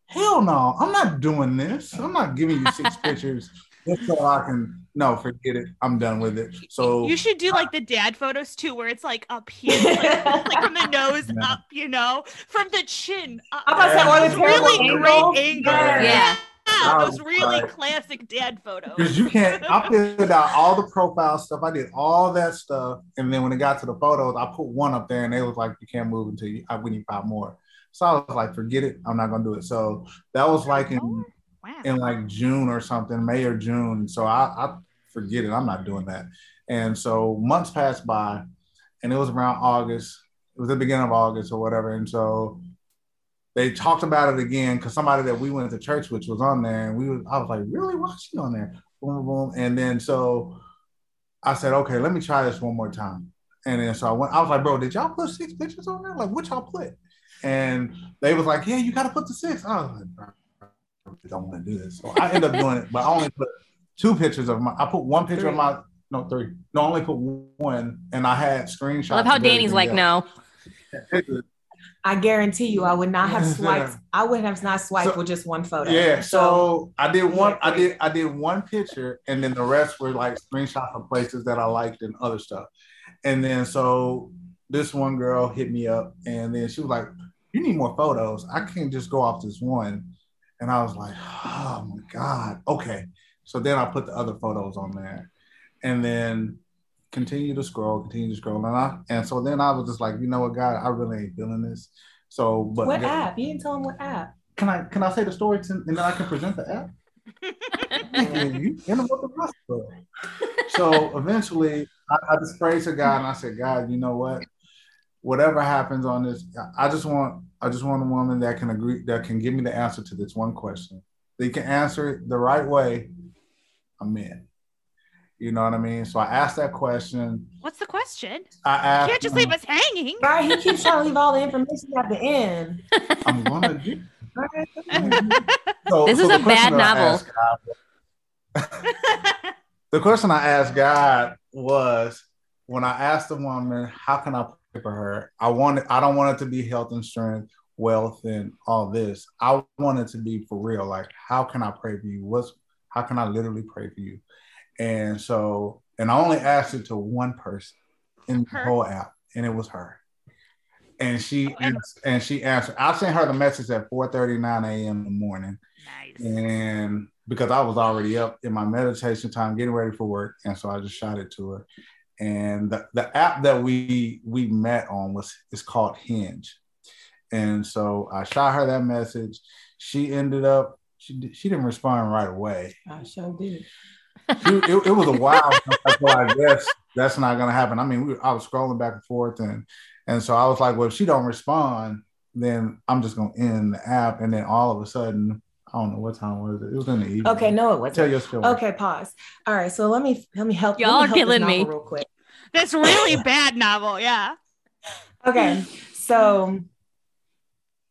hell no, I'm not doing this. I'm not giving you six pictures just so I can no, forget it. I'm done with it. So
you should do like the dad photos too, where it's like up here, like, like from the nose yeah. up, you know, from the chin. Up. I'm about to say, really great angle.
Yeah. yeah.
Yeah, those really like, classic dad photos.
Because you can't, I filled out all the profile stuff. I did all that stuff. And then when it got to the photos, I put one up there and they was like, you can't move until you, I, we need five more. So I was like, forget it. I'm not going to do it. So that was like in, wow. in like June or something, May or June. So I, I forget it. I'm not doing that. And so months passed by and it was around August. It was the beginning of August or whatever. And so they talked about it again because somebody that we went to church with was on there, and we was, I was like, really, why's she on there? Boom, boom, and then so I said, okay, let me try this one more time. And then so I went, I was like, bro, did y'all put six pictures on there? Like, what y'all put? And they was like, yeah, you got to put the six. I was like, don't want to do this. So I end up doing it, but I only put two pictures of my. I put one picture three. of my. No, three. No, I only put one, and I had screenshots. I
love how Dani's like, no.
I guarantee you, I would not have swiped. I would have not swiped so, with just one photo.
Yeah. So, so I did one. Yeah, I did. I did one picture, and then the rest were like screenshots of places that I liked and other stuff. And then so this one girl hit me up, and then she was like, "You need more photos. I can't just go off this one." And I was like, "Oh my god, okay." So then I put the other photos on there, and then continue to scroll, continue to scroll, and I and so then I was just like, you know what, God, I really ain't feeling this. So, but
what app? You didn't tell him what app.
Can I can I say the story to, and then I can present the app? you the So eventually, I, I just prayed to God and I said, God, you know what? Whatever happens on this, I just want I just want a woman that can agree that can give me the answer to this one question. They can answer it the right way. I'm in. You know what I mean? So I asked that question.
What's the question?
I asked.
You can't just leave us hanging.
Right? He keeps trying to leave all the information at the end.
I'm gonna do.
so, this so is a bad novel.
the question I asked God was when I asked the woman, "How can I pray for her?" I want. It, I don't want it to be health and strength, wealth, and all this. I want it to be for real. Like, how can I pray for you? What's how can I literally pray for you? And so, and I only asked it to one person in her. the whole app, and it was her. And she oh, and, and she answered. I sent her the message at 4:39 a.m. in the morning. Nice. And because I was already up in my meditation time, getting ready for work, and so I just shot it to her. And the, the app that we we met on was is called Hinge. And so I shot her that message. She ended up she she didn't respond right away.
I sure did
it, it, was a while. so I guess that's not gonna happen. I mean, we, I was scrolling back and forth, and and so I was like, well, if she don't respond, then I'm just gonna end the app. And then all of a sudden, I don't know what time was it. It was in the evening.
Okay, no, it wasn't.
Tell your story.
Okay, pause. All right, so let me let me help.
Y'all
me
are killing me
real quick.
This really bad novel, yeah.
Okay, so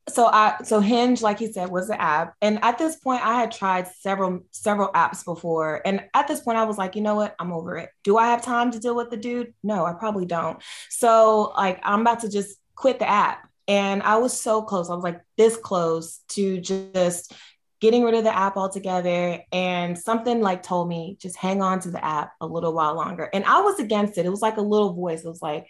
so I so Hinge, like he said, was the app. And at this point, I had tried several several apps before. And at this point, I was like, you know what? I'm over it. Do I have time to deal with the dude? No, I probably don't. So like I'm about to just quit the app. And I was so close. I was like this close to just getting rid of the app altogether. And something like told me just hang on to the app a little while longer. And I was against it. It was like a little voice. It was like,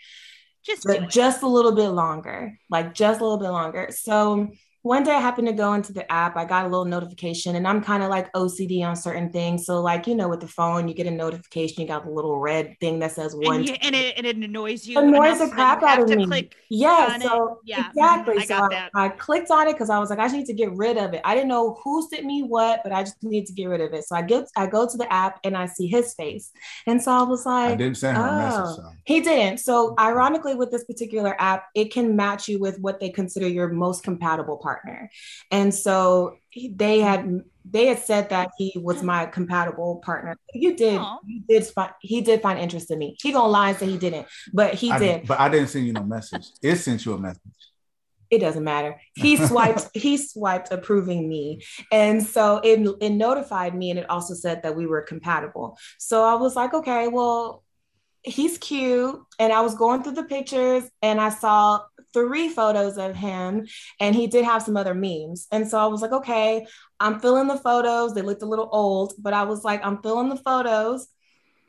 just
just a little bit longer, like just a little bit longer. So one day I happened to go into the app. I got a little notification, and I'm kind of like OCD on certain things. So, like you know, with the phone, you get a notification. You got the little red thing that says one,
and, you, and, it, and it annoys you.
Annoys the crap out of me. yeah, so
yeah, mm-hmm.
exactly. I so I, I, clicked on it because I was like, I just need to get rid of it. I didn't know who sent me what, but I just need to get rid of it. So I get, I go to the app and I see his face, and so I was like, I
didn't send her oh. a message. Oh. So.
He didn't. So ironically, with this particular app, it can match you with what they consider your most compatible partner. And so they had they had said that he was my compatible partner. You did, Aww. you did find, he did find interest in me. He gonna lie and say he didn't, but he
I,
did.
But I didn't send you no message. It sent you a message.
It doesn't matter. He swiped, he swiped approving me. And so it, it notified me and it also said that we were compatible. So I was like, okay, well, he's cute. And I was going through the pictures and I saw three photos of him and he did have some other memes. And so I was like, okay, I'm filling the photos. They looked a little old, but I was like, I'm filling the photos.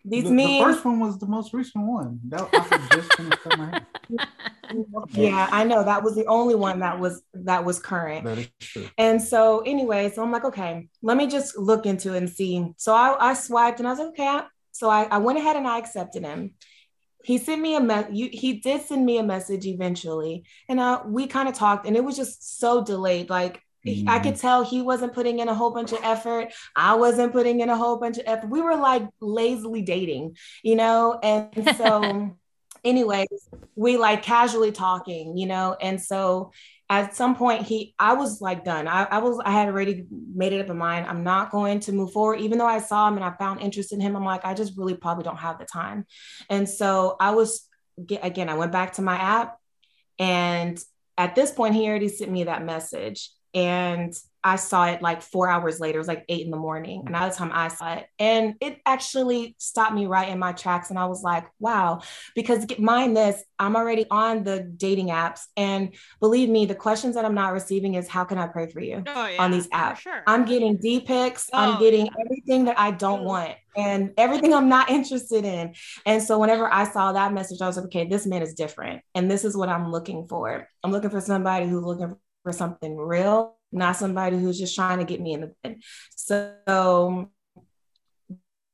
These the, memes.
The first one was the most recent one. That, I
yeah, I know that was the only one that was that was current.
That is true.
And so anyway, so I'm like, okay, let me just look into it and see. So I, I swiped and I was like, okay, so I, I went ahead and I accepted him. He sent me a message. He did send me a message eventually, and uh, we kind of talked, and it was just so delayed. Like mm-hmm. I could tell he wasn't putting in a whole bunch of effort. I wasn't putting in a whole bunch of effort. We were like lazily dating, you know. And so, anyways, we like casually talking, you know. And so at some point he i was like done. I, I was i had already made it up in mind i'm not going to move forward. Even though i saw him and i found interest in him i'm like i just really probably don't have the time. And so i was again i went back to my app and at this point he already sent me that message and I saw it like four hours later. It was like eight in the morning. And was the time I saw it. And it actually stopped me right in my tracks. And I was like, wow, because mind this, I'm already on the dating apps. And believe me, the questions that I'm not receiving is how can I pray for you oh, yeah, on these apps? Sure. I'm getting D pics. Oh, I'm getting yeah. everything that I don't mm. want and everything I'm not interested in. And so whenever I saw that message, I was like, okay, this man is different. And this is what I'm looking for. I'm looking for somebody who's looking for something real not somebody who's just trying to get me in the bed. So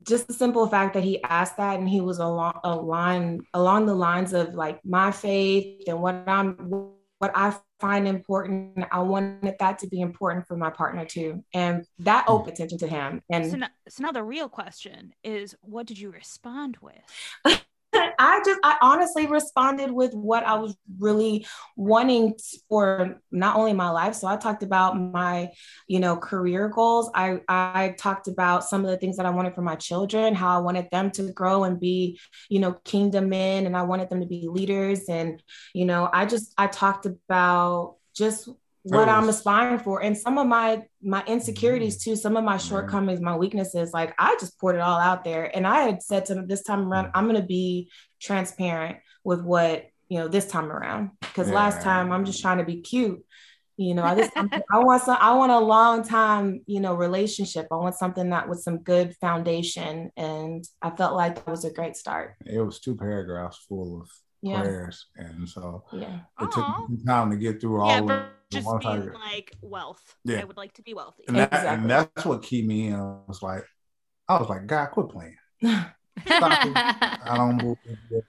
just the simple fact that he asked that and he was along a line along the lines of like my faith and what I'm what I find important. I wanted that to be important for my partner too. And that hmm. opened attention to him. And
so now, so now the real question is what did you respond with?
I just, I honestly responded with what I was really wanting for not only my life. So I talked about my, you know, career goals. I, I talked about some of the things that I wanted for my children, how I wanted them to grow and be, you know, kingdom men, and I wanted them to be leaders. And, you know, I just, I talked about just what I'm aspiring for. And some of my my insecurities mm-hmm. too some of my shortcomings my weaknesses like I just poured it all out there. And I had said to them this time around I'm going to be transparent with what you know this time around. Because yeah. last time I'm just trying to be cute. You know I just I want some I want a long time you know relationship. I want something that with some good foundation. And I felt like that was a great start.
It was two paragraphs full of yeah. prayers and so
yeah
it Aww. took time to get through all yeah, of
just being like wealth. Yeah. I would like to be wealthy.
And, that, exactly. and that's what keyed me in. I was like, I was like, God, quit playing. I don't believe you.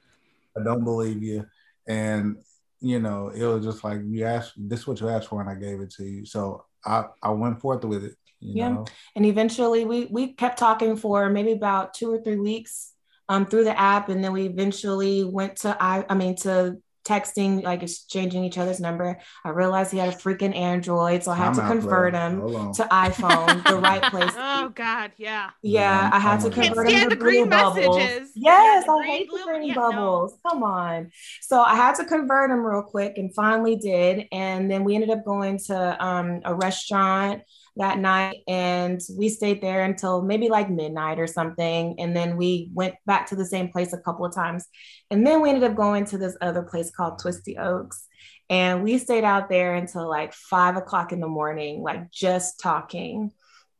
I don't believe you. And you know, it was just like you asked this is what you asked for, and I gave it to you. So I, I went forth with it. yeah. Know?
And eventually we we kept talking for maybe about two or three weeks um through the app. And then we eventually went to I I mean to texting, like exchanging each other's number. I realized he had a freaking Android, so I had I'm to convert him to iPhone, the right place.
Oh God, yeah.
Yeah, I had to convert him to green bubbles. Messages. Yes, yeah, I hate the green yeah, bubbles. No. Come on. So I had to convert him real quick, and finally did. And then we ended up going to um, a restaurant that night and we stayed there until maybe like midnight or something and then we went back to the same place a couple of times. And then we ended up going to this other place called twisty oaks and we stayed out there until like five o'clock in the morning like just talking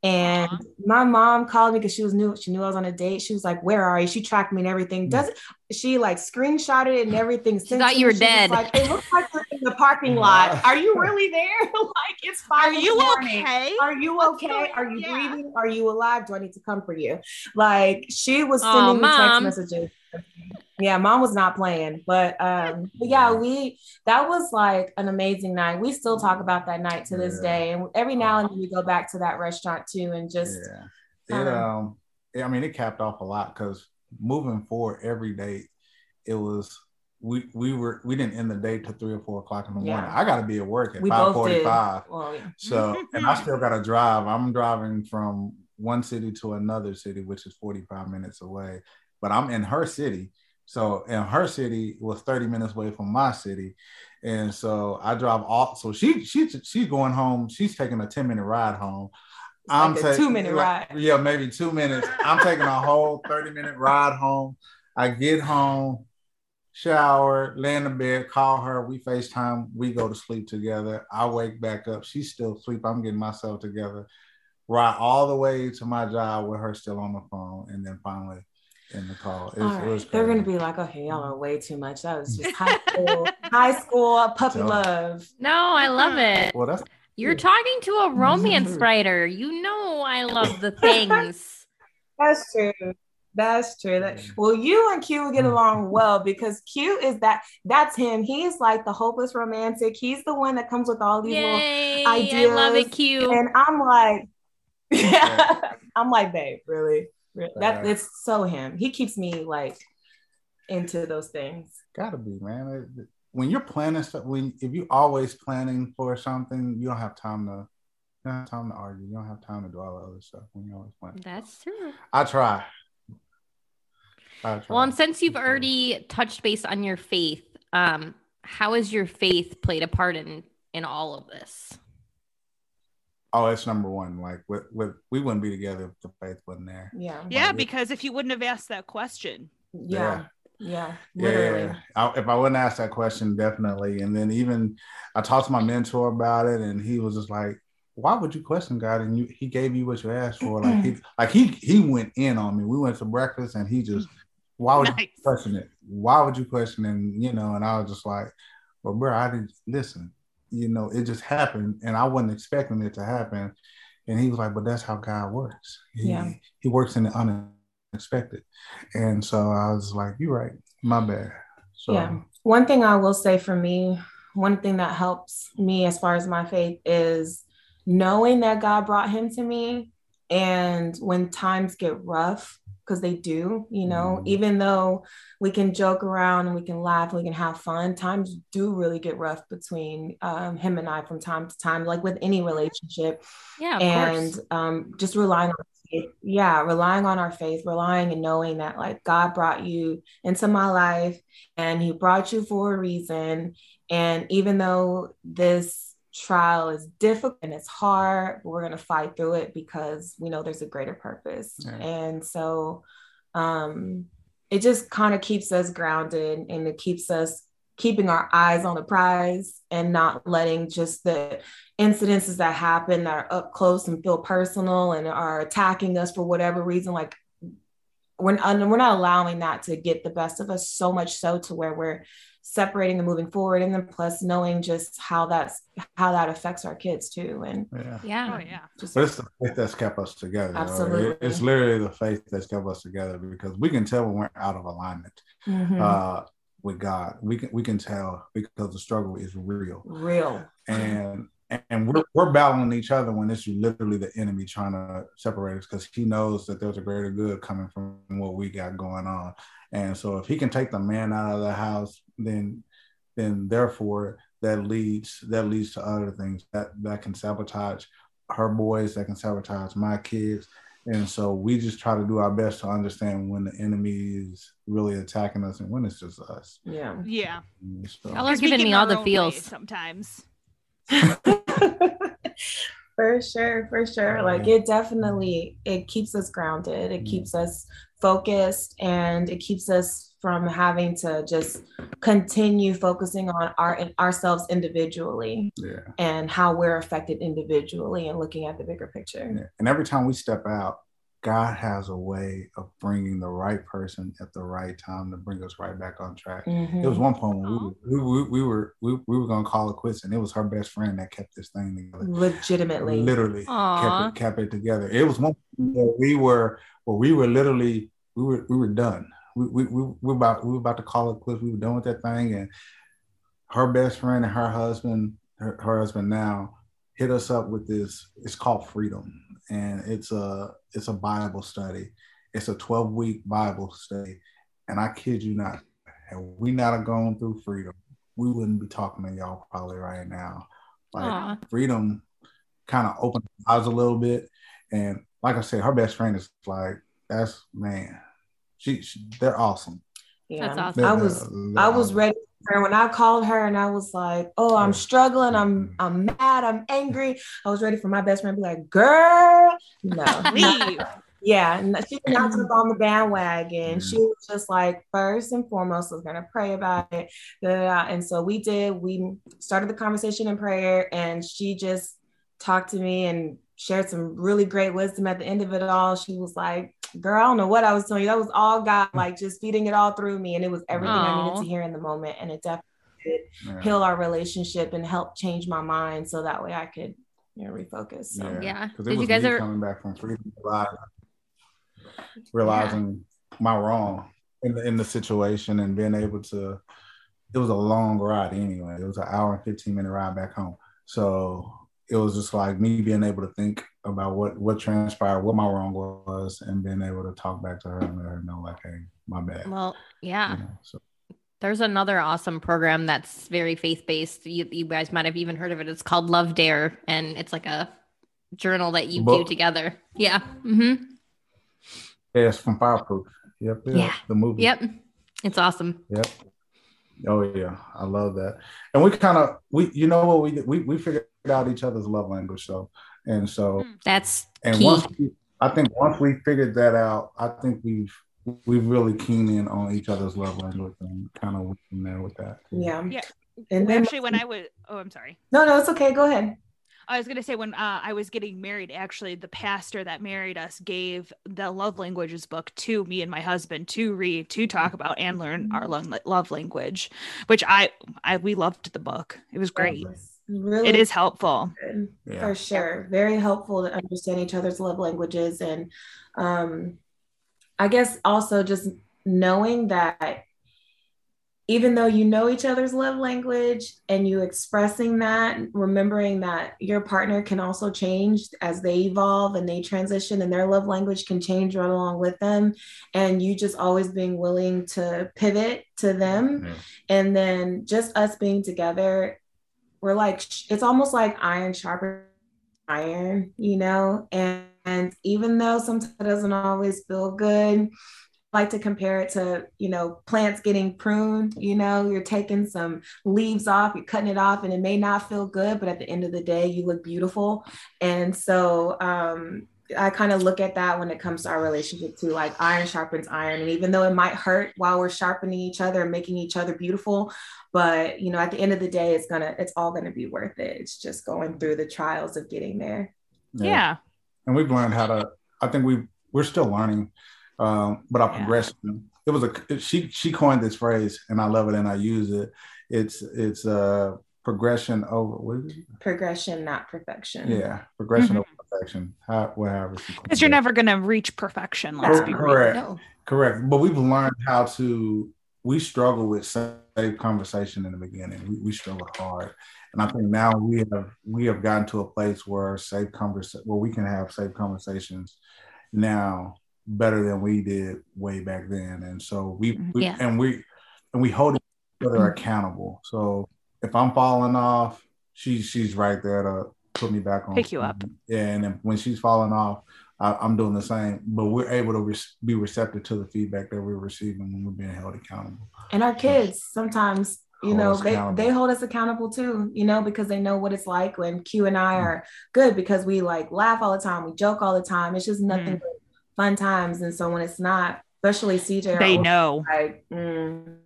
and uh-huh. my mom called me because she was new. She knew I was on a date. She was like, "Where are you?" She tracked me and everything. Does it? She like screenshotted it and everything.
She thought you were dead.
Like, it looks like you're in the parking lot. Are you really there? like it's fine.
Are you okay?
Are you okay? Are you yeah. breathing? Are you alive? Do I need to come for you? Like she was sending oh, me text messages yeah mom was not playing but um but yeah we that was like an amazing night we still talk about that night to this yeah. day and every now and then we go back to that restaurant too and just
yeah it, um i mean it capped off a lot because moving forward every day it was we we were we didn't end the day till three or four o'clock in the morning. I got to be at work at five forty five. Well, yeah. So and I still got to drive. I'm driving from one city to another city, which is forty five minutes away. But I'm in her city, so in her city was thirty minutes away from my city, and so I drive off. So she she she's going home. She's taking a ten minute ride home.
I'm taking two minute like,
ride. Yeah, maybe two minutes. I'm taking a whole 30 minute ride home. I get home, shower, lay in the bed, call her. We FaceTime. We go to sleep together. I wake back up. She's still asleep. I'm getting myself together. Ride all the way to my job with her still on the phone. And then finally in the call. It,
right. it They're gonna be like, okay, y'all are way too much. That was just high school, high school puppy so, love.
No, I love it. Well, that's you're talking to a romance writer. You know I love the things.
That's true. That's true. That, well, you and Q get mm. along well because Q is that that's him. He's like the hopeless romantic. He's the one that comes with all these Yay, little ideas.
I love it, Q.
And I'm like, yeah, I'm like, babe, really, really? That it's so him. He keeps me like into those things.
Gotta be, man when you're planning stuff, when if you're always planning for something, you don't have time to you don't have time to argue. You don't have time to do all the other stuff when you always plan.
That's true.
I try.
I try. Well, and since you've already touched base on your faith, um, how has your faith played a part in in all of this?
Oh, it's number one. Like, with, with we wouldn't be together if the faith wasn't there.
Yeah.
Yeah, because if you wouldn't have asked that question.
Yeah. Yeah, literally. Yeah,
I, if I wouldn't ask that question, definitely. And then even I talked to my mentor about it, and he was just like, "Why would you question God?" And you, he gave you what you asked for. Like he, like he, he went in on me. We went to breakfast, and he just, "Why would nice. you question it? Why would you question?" And you know, and I was just like, "Well, bro, I didn't listen. You know, it just happened, and I wasn't expecting it to happen." And he was like, "But that's how God works. He, yeah. he works in the unexpected." And so I was like, you're right, my bad. So
yeah. One thing I will say for me, one thing that helps me as far as my faith is knowing that God brought him to me. And when times get rough, because they do, you know, mm. even though we can joke around and we can laugh, we can have fun, times do really get rough between um, him and I from time to time, like with any relationship.
Yeah.
and um, just relying on faith. Yeah, relying on our faith, relying and knowing that like God brought you into my life and he brought you for a reason. And even though this trial is difficult and it's hard, but we're going to fight through it because we know there's a greater purpose. Yeah. And so um it just kind of keeps us grounded and it keeps us keeping our eyes on the prize and not letting just the incidences that happen that are up close and feel personal and are attacking us for whatever reason like we're, we're not allowing that to get the best of us so much so to where we're separating and moving forward and then plus knowing just how that's how that affects our kids too and
yeah yeah, oh, yeah.
Just, but it's the faith that's kept us together
absolutely
it, it's literally the faith that's kept us together because we can tell when we're out of alignment mm-hmm. uh, with God. We can we can tell because the struggle is real.
Real.
And and we're, we're battling each other when it's literally the enemy trying to separate us because he knows that there's a greater good coming from what we got going on. And so if he can take the man out of the house, then then therefore that leads that leads to other things that that can sabotage her boys, that can sabotage my kids, and so we just try to do our best to understand when the enemy is really attacking us and when it's just us.
Yeah.
Yeah.
So. Y'all are giving me all the feels
sometimes.
for sure, for sure. Like it definitely it keeps us grounded. It mm-hmm. keeps us focused and it keeps us from having to just continue focusing on our ourselves individually
yeah.
and how we're affected individually and looking at the bigger picture.
Yeah. And every time we step out, God has a way of bringing the right person at the right time to bring us right back on track. Mm-hmm. It was one point when we were, we, we, we were we, we were gonna call it quits, and it was her best friend that kept this thing together.
Legitimately,
literally kept it, kept it together. It was one we were well, we were literally we were we were done we, we, we were about we were about to call it quits. We were done with that thing, and her best friend and her husband, her, her husband now, hit us up with this. It's called Freedom, and it's a it's a Bible study. It's a 12 week Bible study, and I kid you not, had we not gone through freedom, we wouldn't be talking to y'all probably right now. Like Aww. freedom kind of opened eyes a little bit. And like I said, her best friend is like, that's man, she, she they're awesome.
Yeah, that's awesome. I was I was ready for when I called her and I was like, "Oh, I'm oh. struggling. I'm mm-hmm. I'm mad. I'm angry." I was ready for my best friend to be like, "Girl, no, leave." Yeah, she did not jump mm-hmm. on the bandwagon. She mm-hmm. was just like, first and foremost, was gonna pray about it. And so we did. We started the conversation in prayer, and she just talked to me and shared some really great wisdom at the end of it all. She was like, Girl, I don't know what I was telling you. That was all God, mm. like just feeding it all through me. And it was everything Aww. I needed to hear in the moment. And it definitely did yeah. heal our relationship and help change my mind so that way I could, you know, refocus.
So. Yeah.
Because yeah. it was you guys ever... coming back from freedom, realizing yeah. my wrong in the, in the situation and being able to, it was a long ride anyway. It was an hour and 15 minute ride back home. So it was just like me being able to think about what what transpired, what my wrong was, and being able to talk back to her and let her know like, hey, my bad.
Well, yeah. You know, so. There's another awesome program that's very faith based. You, you, guys might have even heard of it. It's called Love Dare, and it's like a journal that you Book. do together. Yeah. Mm-hmm.
Yeah, it's from Fireproof. Yep.
Yeah. yeah.
The movie.
Yep. It's awesome.
Yep. Oh yeah, I love that. And we kind of we you know what we we we figured out each other's love language so and so
hmm. that's
and
key.
once we, I think once we figured that out, I think we've we've really keen in on each other's love language and kind of in there with that.
Yeah.
Yeah. And then, actually when I was oh I'm sorry.
No, no, it's okay. Go ahead.
I was gonna say when uh, I was getting married, actually, the pastor that married us gave the love languages book to me and my husband to read, to talk about, and learn our love language. Which I, I we loved the book. It was great. Really, it is helpful
yeah. for sure. Very helpful to understand each other's love languages, and um, I guess also just knowing that even though you know each other's love language and you expressing that, remembering that your partner can also change as they evolve and they transition and their love language can change right along with them. And you just always being willing to pivot to them. Mm-hmm. And then just us being together, we're like, it's almost like iron sharper iron, you know? And, and even though sometimes it doesn't always feel good, I like to compare it to you know plants getting pruned you know you're taking some leaves off you're cutting it off and it may not feel good but at the end of the day you look beautiful and so um I kind of look at that when it comes to our relationship too. Like iron sharpens iron. And even though it might hurt while we're sharpening each other and making each other beautiful, but you know, at the end of the day, it's gonna, it's all gonna be worth it. It's just going through the trials of getting there.
Yeah. yeah.
And we've learned how to, I think we we're still learning um, but our yeah. progression. It was a she she coined this phrase, and I love it, and I use it. It's it's a progression over what is it?
Progression, not perfection.
Yeah, progression mm-hmm. over perfection. How, whatever.
Because you're never going to reach perfection. Let's
be correct. Real. Correct. But we've learned how to. We struggle with safe conversation in the beginning. We, we struggled hard, and I think now we have we have gotten to a place where safe conversation where we can have safe conversations now better than we did way back then. And so we, mm-hmm. we yeah. and we and we hold each other mm-hmm. accountable. So if I'm falling off, she's she's right there to put me back on.
Pick you up.
Yeah, and when she's falling off, I, am doing the same. But we're able to re- be receptive to the feedback that we're receiving when we're being held accountable.
And our kids sometimes you know they, they hold us accountable too you know because they know what it's like when q and i mm. are good because we like laugh all the time we joke all the time it's just nothing mm. but fun times. And so when it's not, especially CJ,
they know.
Like, mm,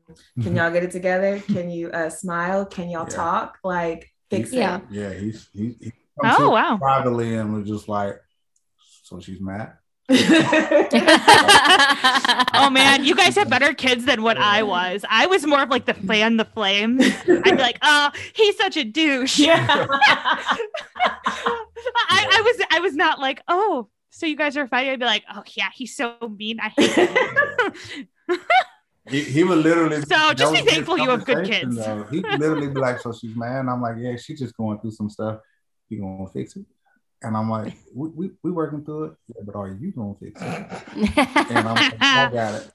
can y'all get it together? Can you uh, smile? Can y'all yeah. talk? Like, fix
he,
it.
Yeah, yeah. He's he, he
oh wow.
Privately and was just like, so she's mad.
oh man, you guys have better kids than what I was. I was more of like the fan the flame. I'd be like, oh, he's such a douche. Yeah. I, I was I was not like, oh, so you guys are fighting, I'd be like, oh yeah, he's so mean. I hate him.
he, he would literally.
So just be thankful you have good kids.
Though. He literally be like, so she's mad. And I'm like, yeah, she's just going through some stuff. You gonna fix it? And I'm like, we, we, we working through it. Yeah, but are you gonna fix it? and I'm like, I got it.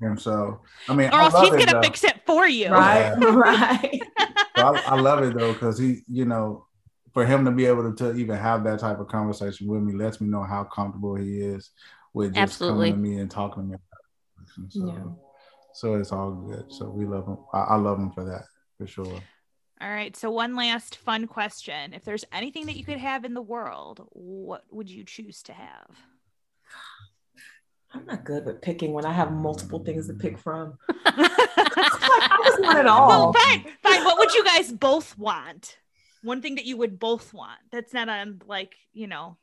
And so, I mean,
or else he's gonna though. fix it for you,
right? Yeah. right.
So I, I, love it though because he, you know, for him to be able to, to, even have that type of conversation with me lets me know how comfortable he is with just Absolutely. coming to me and talking to me. So, yeah. so it's all good. So we love him. I, I love him for that for sure.
All right. So one last fun question: If there's anything that you could have in the world, what would you choose to have?
I'm not good with picking when I have multiple things to pick from. I just want it all.
Well, fine, fine. What would you guys both want? One thing that you would both want. That's not on like you know.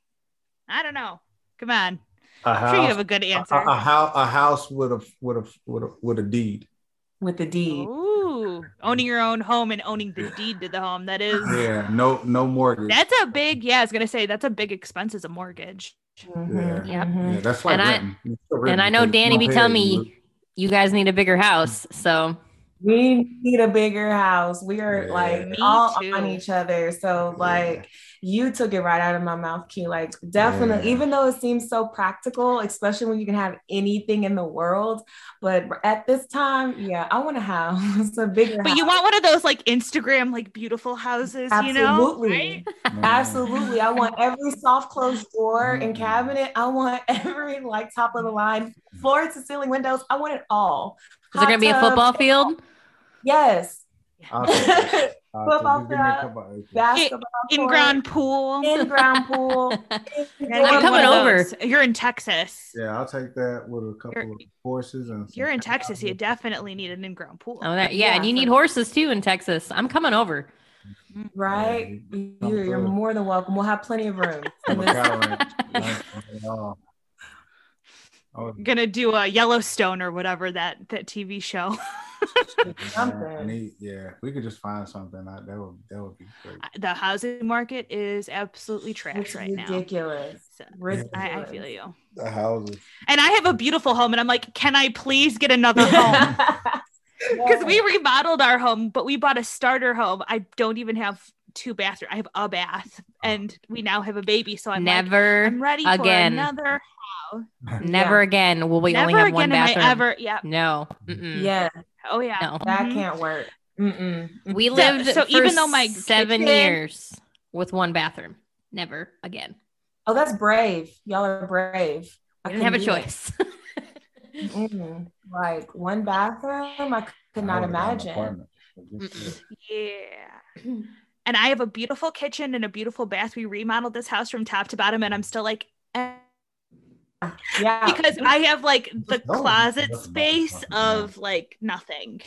I don't know. Come on. A house, I'm sure you have a good answer.
A, a, house, a house with a with a with a with a deed.
With a deed.
Ooh, owning your own home and owning the deed to the home. That is.
Yeah. No. No mortgage.
That's a big. Yeah, I was gonna say that's a big expense as a mortgage.
Mm-hmm. Yeah. Yep. yeah, that's like
and I, and I know Dani be telling me you guys need a bigger house, so
we need a bigger house. We are yeah. like Me all too. on each other. So like you took it right out of my mouth, Q. Like definitely, yeah. even though it seems so practical, especially when you can have anything in the world. But at this time, yeah, I want a house, a bigger
But
house.
you want one of those like Instagram, like beautiful houses, Absolutely. you know?
Right? Absolutely. I want every soft closed door and mm-hmm. cabinet. I want every like top of the line, mm-hmm. floor to ceiling windows. I want it all.
Is there gonna be a football field?
Yes. Ah, Football ah, field,
basketball in ground pool,
in ground pool.
I'm coming over.
You're in Texas.
Yeah, I'll take that with a couple you're, of horses and.
You're in Texas. You definitely need an in-ground pool.
Oh, that, yeah, yeah, and you need horses too in Texas. I'm coming over.
Right, yeah, you're, you're more than welcome. We'll have plenty of room.
Oh. gonna do a Yellowstone or whatever that that TV show.
I need, yeah, we could just find something that that would that would be great.
The housing market is absolutely trash
it's
right
ridiculous. now. Ridiculous. So,
ridiculous. I, I feel you.
The houses.
And I have a beautiful home, and I'm like, can I please get another home? Because we remodeled our home, but we bought a starter home. I don't even have two bathrooms. I have a bath, oh. and we now have a baby. So I'm
never.
Like, I'm ready
again.
for another
Never yeah. again will we Never only have one bathroom.
ever, yeah.
No.
Mm-mm. Yeah.
Oh yeah.
No. That mm-hmm. can't work. Mm-mm.
We lived so, so even though my seven kitchen... years with one bathroom. Never again.
Oh, that's brave. Y'all are brave.
I didn't have a choice.
mm-hmm. Like one bathroom, I could not imagine.
Yeah. And I have a beautiful kitchen and a beautiful bath. We remodeled this house from top to bottom, and I'm still like, eh
yeah.
Because i have like the closet space of like nothing.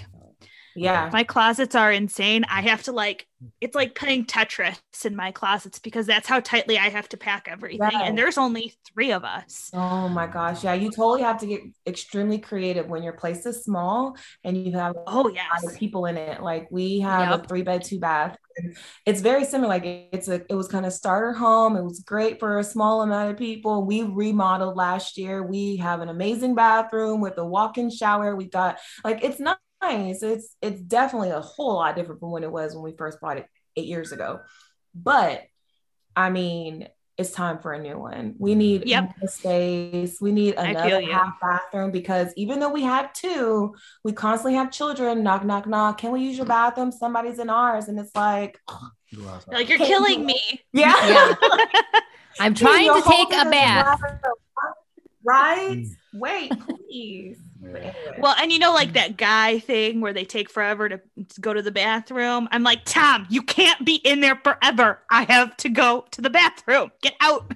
Yeah.
My closets are insane. I have to like it's like playing tetris in my closets because that's how tightly i have to pack everything and there's only three of us.
Oh my gosh. Yeah you totally have to get extremely creative when your place is small and you have
oh yeah
people in it. Like we have yep. a three bed two bath it's very similar. Like it's a it was kind of starter home. It was great for a small amount of people. We remodeled last year. We have an amazing bathroom with a walk-in shower. We got like it's nice. It's it's definitely a whole lot different from when it was when we first bought it eight years ago. But I mean, it's time for a new one. We need
yep.
space. We need another half bathroom because even though we have two, we constantly have children knock, knock, knock. Can we use your bathroom? Somebody's in ours. And it's like,
like you're killing me.
Yeah. yeah.
I'm trying to take a bath.
Right? Mm. Wait, please.
Well, and you know, like that guy thing where they take forever to, go to the bathroom. I'm like, Tom, you can't be in there forever. I have to go to the bathroom. Get out.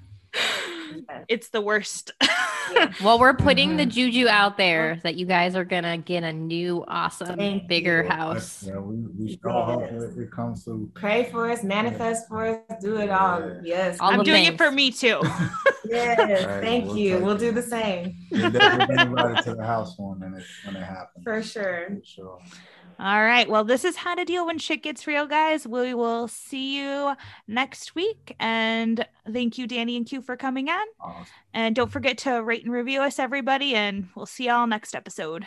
It's the worst.
well, we're putting mm-hmm. the juju out there that you guys are gonna get a new, awesome, Thank bigger you. house.
Yeah, we, we yes. it comes to
pray for us, manifest for us, do it all. Yeah. Yes,
all I'm doing things. it for me too.
yes, right, thank we'll you. We'll do the same.
We'll definitely invite to the house when it when it happens.
For sure.
For sure.
All right. Well, this is how to deal when shit gets real, guys. We will see you next week. And thank you, Dani and Q, for coming on. Awesome. And don't forget to rate and review us, everybody. And we'll see y'all next episode.